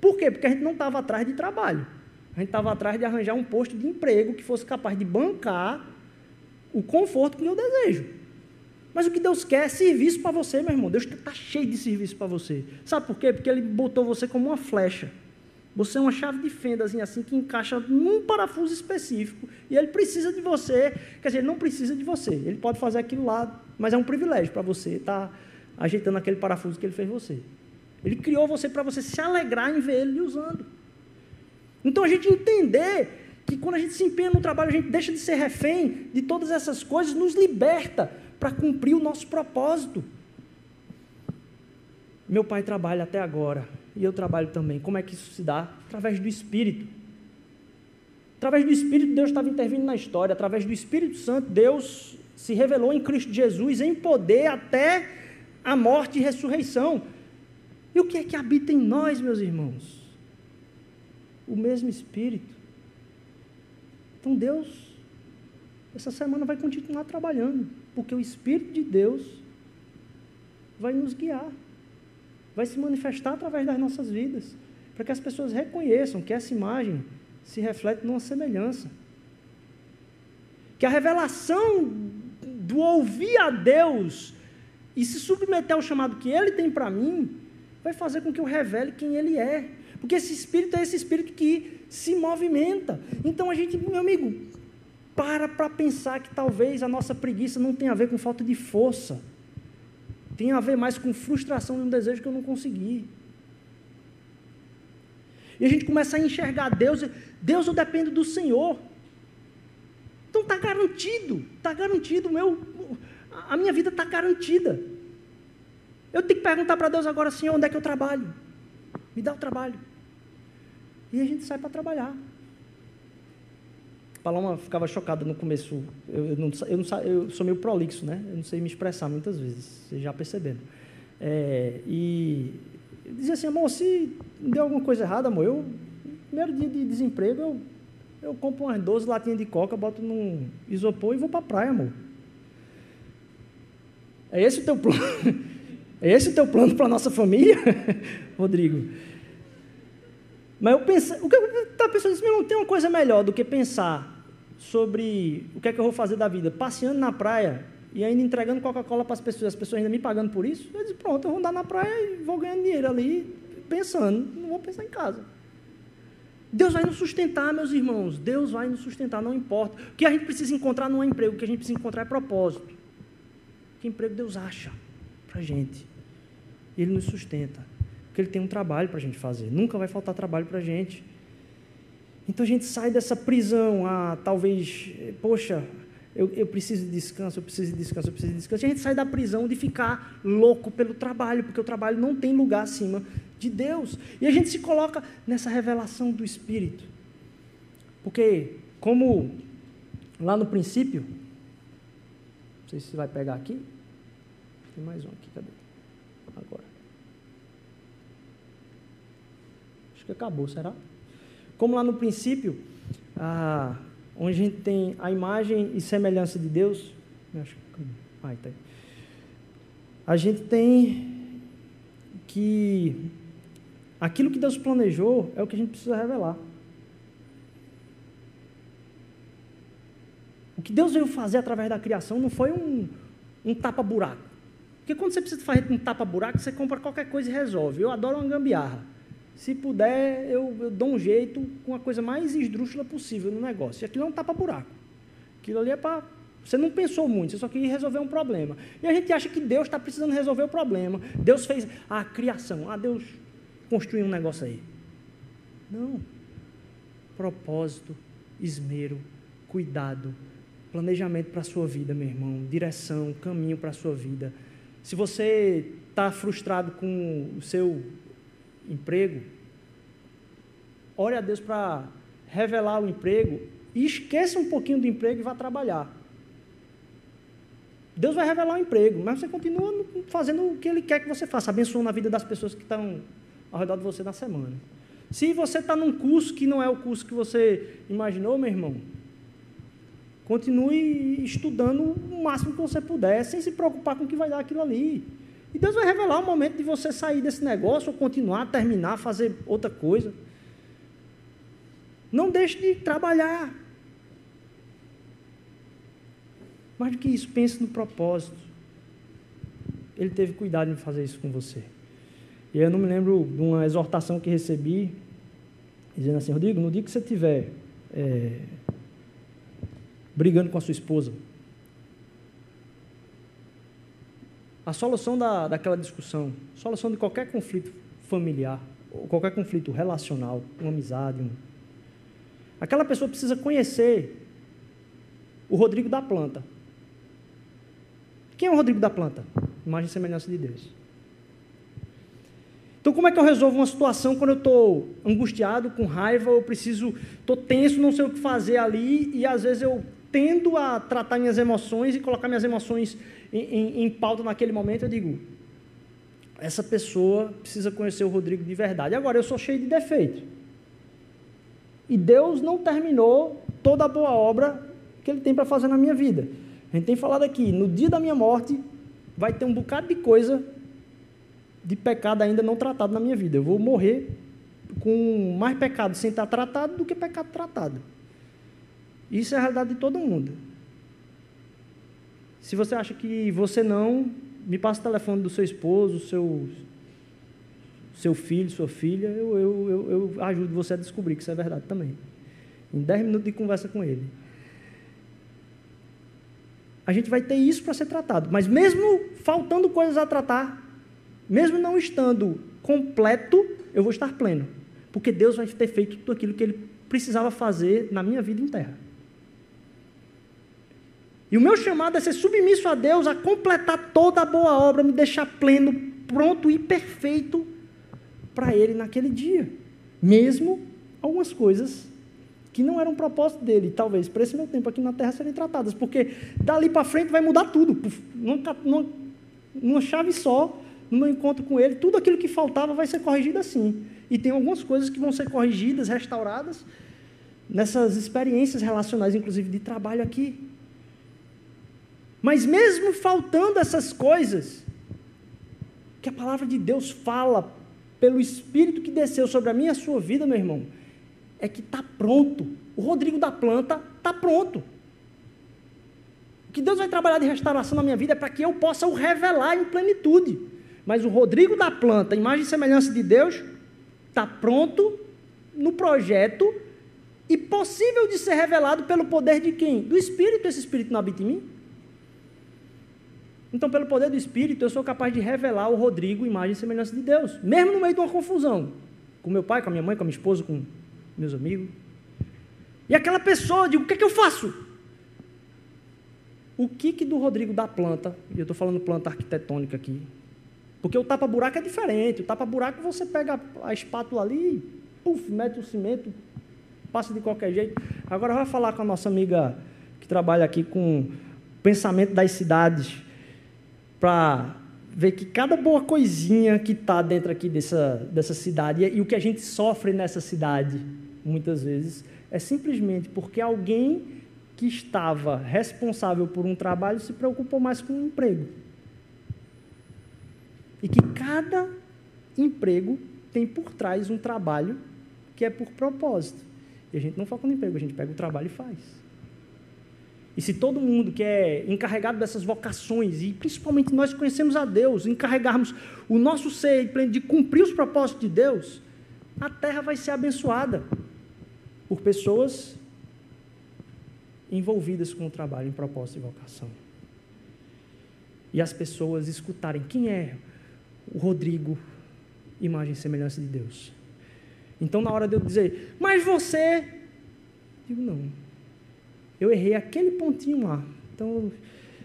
[SPEAKER 1] Por quê? Porque a gente não estava atrás de trabalho. A gente estava atrás de arranjar um posto de emprego que fosse capaz de bancar o conforto que eu desejo. Mas o que Deus quer é serviço para você, meu irmão. Deus está cheio de serviço para você. Sabe por quê? Porque Ele botou você como uma flecha. Você é uma chave de fenda assim que encaixa num parafuso específico e ele precisa de você. Quer dizer, ele não precisa de você. Ele pode fazer aquilo lá, mas é um privilégio para você estar tá ajeitando aquele parafuso que ele fez você. Ele criou você para você se alegrar em ver ele usando. Então a gente entender que quando a gente se empenha no trabalho, a gente deixa de ser refém de todas essas coisas, nos liberta para cumprir o nosso propósito. Meu pai trabalha até agora, e eu trabalho também. Como é que isso se dá? Através do Espírito. Através do Espírito, Deus estava intervindo na história. Através do Espírito Santo, Deus se revelou em Cristo Jesus em poder até a morte e ressurreição. E o que é que habita em nós, meus irmãos? O mesmo Espírito. Então Deus, essa semana vai continuar trabalhando, porque o Espírito de Deus vai nos guiar, vai se manifestar através das nossas vidas, para que as pessoas reconheçam que essa imagem se reflete numa semelhança. Que a revelação do ouvir a Deus e se submeter ao chamado que Ele tem para mim, vai fazer com que eu revele quem Ele é. Porque esse espírito é esse espírito que se movimenta. Então a gente, meu amigo, para para pensar que talvez a nossa preguiça não tenha a ver com falta de força. Tem a ver mais com frustração de um desejo que eu não consegui. E a gente começa a enxergar Deus, Deus eu dependo do Senhor. Então está garantido, está garantido, meu, a minha vida está garantida. Eu tenho que perguntar para Deus agora, Senhor, onde é que eu trabalho? Me dá o trabalho. E a gente sai para trabalhar. Paloma ficava chocada no começo. Eu, eu, não, eu, não, eu sou meio prolixo, né? Eu não sei me expressar muitas vezes, vocês já perceberam. É, e dizia assim, amor, se deu alguma coisa errada, amor, eu, primeiro dia de desemprego, eu, eu compro umas 12 latinhas de coca, boto num isopor e vou para a praia, amor. É esse o teu plano? [laughs] É esse o teu plano para a nossa família, [laughs] Rodrigo? Mas eu pensei, o que eu estava pensando meu irmão, tem uma coisa melhor do que pensar sobre o que é que eu vou fazer da vida, passeando na praia e ainda entregando Coca-Cola para as pessoas, as pessoas ainda me pagando por isso. Eu disse, pronto, eu vou andar na praia e vou ganhando dinheiro ali, pensando, não vou pensar em casa. Deus vai nos sustentar, meus irmãos. Deus vai nos sustentar, não importa. O que a gente precisa encontrar não é emprego, o que a gente precisa encontrar é propósito. Que emprego Deus acha para a gente. Ele nos sustenta porque Ele tem um trabalho para a gente fazer. Nunca vai faltar trabalho para a gente. Então a gente sai dessa prisão, ah, talvez, poxa, eu, eu, preciso de descanso, eu preciso de descanso, eu preciso de descanso. A gente sai da prisão de ficar louco pelo trabalho, porque o trabalho não tem lugar acima de Deus. E a gente se coloca nessa revelação do Espírito. Porque, como lá no princípio, não sei se vai pegar aqui. Tem mais um aqui, cadê? Agora. Acho que acabou, será? Como lá no princípio, ah, onde a gente tem a imagem e semelhança de Deus, acho que, ai, tá aí. a gente tem que aquilo que Deus planejou é o que a gente precisa revelar. O que Deus veio fazer através da criação não foi um, um tapa-buraco. Porque quando você precisa fazer um tapa-buraco, você compra qualquer coisa e resolve. Eu adoro uma gambiarra. Se puder, eu, eu dou um jeito com a coisa mais esdrúxula possível no negócio. E aquilo é um tapa-buraco. Aquilo ali é para. Você não pensou muito, você só queria resolver um problema. E a gente acha que Deus está precisando resolver o problema. Deus fez a criação. Ah, Deus construiu um negócio aí. Não. Propósito, esmero, cuidado, planejamento para a sua vida, meu irmão, direção, caminho para a sua vida. Se você está frustrado com o seu emprego, ore a Deus para revelar o emprego e esqueça um pouquinho do emprego e vá trabalhar. Deus vai revelar o emprego, mas você continua fazendo o que Ele quer que você faça, abençoando a vida das pessoas que estão ao redor de você na semana. Se você está num curso que não é o curso que você imaginou, meu irmão, Continue estudando o máximo que você puder, sem se preocupar com o que vai dar aquilo ali. E Deus vai revelar o momento de você sair desse negócio, ou continuar, terminar, fazer outra coisa. Não deixe de trabalhar. Mais do que isso, pense no propósito. Ele teve cuidado em fazer isso com você. E eu não me lembro de uma exortação que recebi, dizendo assim, Rodrigo, no dia que você tiver é, brigando com a sua esposa. A solução da, daquela discussão, solução de qualquer conflito familiar, ou qualquer conflito relacional, uma amizade, um... aquela pessoa precisa conhecer o Rodrigo da planta. Quem é o Rodrigo da planta? Imagem e semelhança de Deus. Então, como é que eu resolvo uma situação quando eu estou angustiado, com raiva, eu preciso, estou tenso, não sei o que fazer ali, e às vezes eu tendo a tratar minhas emoções e colocar minhas emoções em, em, em pauta naquele momento, eu digo: essa pessoa precisa conhecer o Rodrigo de verdade. Agora, eu sou cheio de defeito. E Deus não terminou toda a boa obra que Ele tem para fazer na minha vida. A gente tem falado aqui: no dia da minha morte, vai ter um bocado de coisa de pecado ainda não tratado na minha vida. Eu vou morrer com mais pecado sem estar tratado do que pecado tratado. Isso é a realidade de todo mundo. Se você acha que você não, me passa o telefone do seu esposo, seu, seu filho, sua filha, eu, eu, eu, eu ajudo você a descobrir que isso é verdade também. Em 10 minutos de conversa com ele. A gente vai ter isso para ser tratado. Mas mesmo faltando coisas a tratar, mesmo não estando completo, eu vou estar pleno. Porque Deus vai ter feito tudo aquilo que Ele precisava fazer na minha vida em terra. E o meu chamado é ser submisso a Deus, a completar toda a boa obra, me deixar pleno, pronto e perfeito para Ele naquele dia. Mesmo algumas coisas que não eram propósito dele, talvez para esse meu tempo aqui na terra serem tratadas, porque dali para frente vai mudar tudo. Numa, numa, numa chave só, no meu encontro com Ele, tudo aquilo que faltava vai ser corrigido assim. E tem algumas coisas que vão ser corrigidas, restauradas, nessas experiências relacionais, inclusive de trabalho aqui. Mas mesmo faltando essas coisas, que a palavra de Deus fala pelo Espírito que desceu sobre a minha e a sua vida, meu irmão, é que está pronto. O Rodrigo da planta está pronto. O que Deus vai trabalhar de restauração na minha vida é para que eu possa o revelar em plenitude. Mas o Rodrigo da planta, imagem e semelhança de Deus, está pronto no projeto e possível de ser revelado pelo poder de quem? Do Espírito. Esse Espírito não habita em mim? Então, pelo poder do Espírito, eu sou capaz de revelar o Rodrigo, imagem e semelhança de Deus, mesmo no meio de uma confusão, com meu pai, com a minha mãe, com a minha esposa, com meus amigos. E aquela pessoa, eu digo, o que é que eu faço? O que, que do Rodrigo da planta, e eu estou falando planta arquitetônica aqui, porque o tapa-buraco é diferente, o tapa-buraco você pega a espátula ali, puf, mete o cimento, passa de qualquer jeito. Agora vai falar com a nossa amiga que trabalha aqui com pensamento das cidades, para ver que cada boa coisinha que está dentro aqui dessa, dessa cidade e o que a gente sofre nessa cidade, muitas vezes, é simplesmente porque alguém que estava responsável por um trabalho se preocupou mais com o emprego. E que cada emprego tem por trás um trabalho que é por propósito. E a gente não foca no emprego, a gente pega o trabalho e faz. E se todo mundo que é encarregado dessas vocações, e principalmente nós conhecemos a Deus, encarregarmos o nosso ser de cumprir os propósitos de Deus, a terra vai ser abençoada por pessoas envolvidas com o trabalho em propósito e vocação. E as pessoas escutarem quem é o Rodrigo, imagem e semelhança de Deus. Então, na hora de eu dizer, mas você, digo, não, eu errei aquele pontinho lá. Então,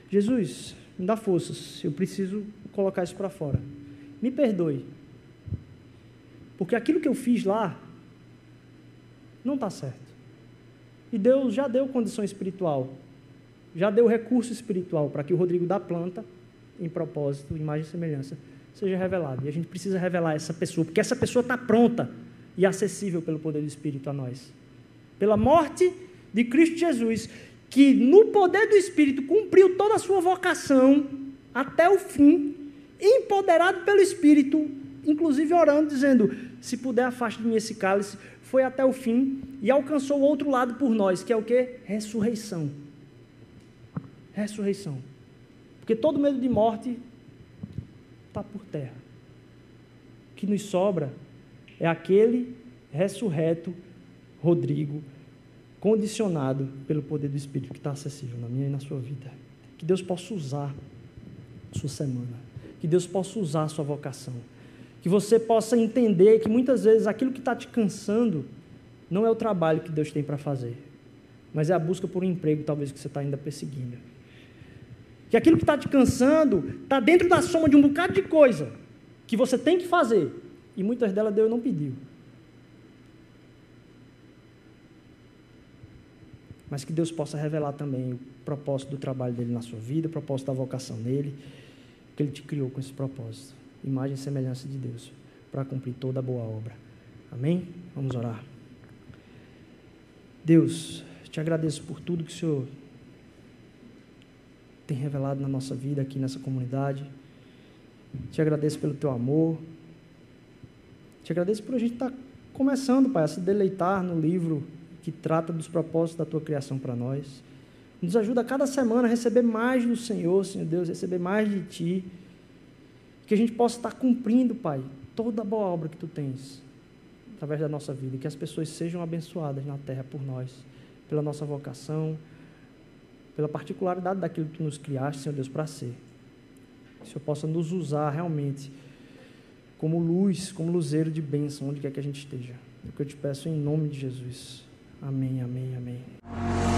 [SPEAKER 1] Jesus, me dá forças, eu preciso colocar isso para fora. Me perdoe. Porque aquilo que eu fiz lá não está certo. E Deus já deu condição espiritual, já deu recurso espiritual para que o Rodrigo da planta, em propósito, imagem e semelhança, seja revelado. E a gente precisa revelar essa pessoa, porque essa pessoa está pronta e acessível pelo poder do Espírito a nós. Pela morte de Cristo Jesus, que no poder do Espírito cumpriu toda a sua vocação até o fim, empoderado pelo Espírito, inclusive orando, dizendo: Se puder, afaste de mim esse cálice. Foi até o fim e alcançou o outro lado por nós, que é o que? Ressurreição. Ressurreição. Porque todo medo de morte está por terra. O que nos sobra é aquele ressurreto Rodrigo condicionado pelo poder do Espírito que está acessível na minha e na sua vida. Que Deus possa usar sua semana. Que Deus possa usar sua vocação. Que você possa entender que muitas vezes aquilo que está te cansando não é o trabalho que Deus tem para fazer, mas é a busca por um emprego, talvez, que você está ainda perseguindo. Que aquilo que está te cansando está dentro da soma de um bocado de coisa que você tem que fazer, e muitas delas Deus não pediu. Mas que Deus possa revelar também o propósito do trabalho dele na sua vida, o propósito da vocação nele, que ele te criou com esse propósito, imagem e semelhança de Deus, para cumprir toda a boa obra. Amém? Vamos orar. Deus, te agradeço por tudo que o Senhor tem revelado na nossa vida aqui nessa comunidade. Te agradeço pelo teu amor. Te agradeço por a gente estar começando, Pai, a se deleitar no livro que trata dos propósitos da tua criação para nós. Nos ajuda a cada semana a receber mais do Senhor, Senhor Deus, receber mais de Ti. Que a gente possa estar cumprindo, Pai, toda a boa obra que Tu tens através da nossa vida. Que as pessoas sejam abençoadas na terra por nós, pela nossa vocação, pela particularidade daquilo que Tu nos criaste, Senhor Deus, para ser. Que o Senhor possa nos usar realmente como luz, como luzeiro de bênção, onde quer que a gente esteja. É o que eu te peço em nome de Jesus. Amém, amém, amém.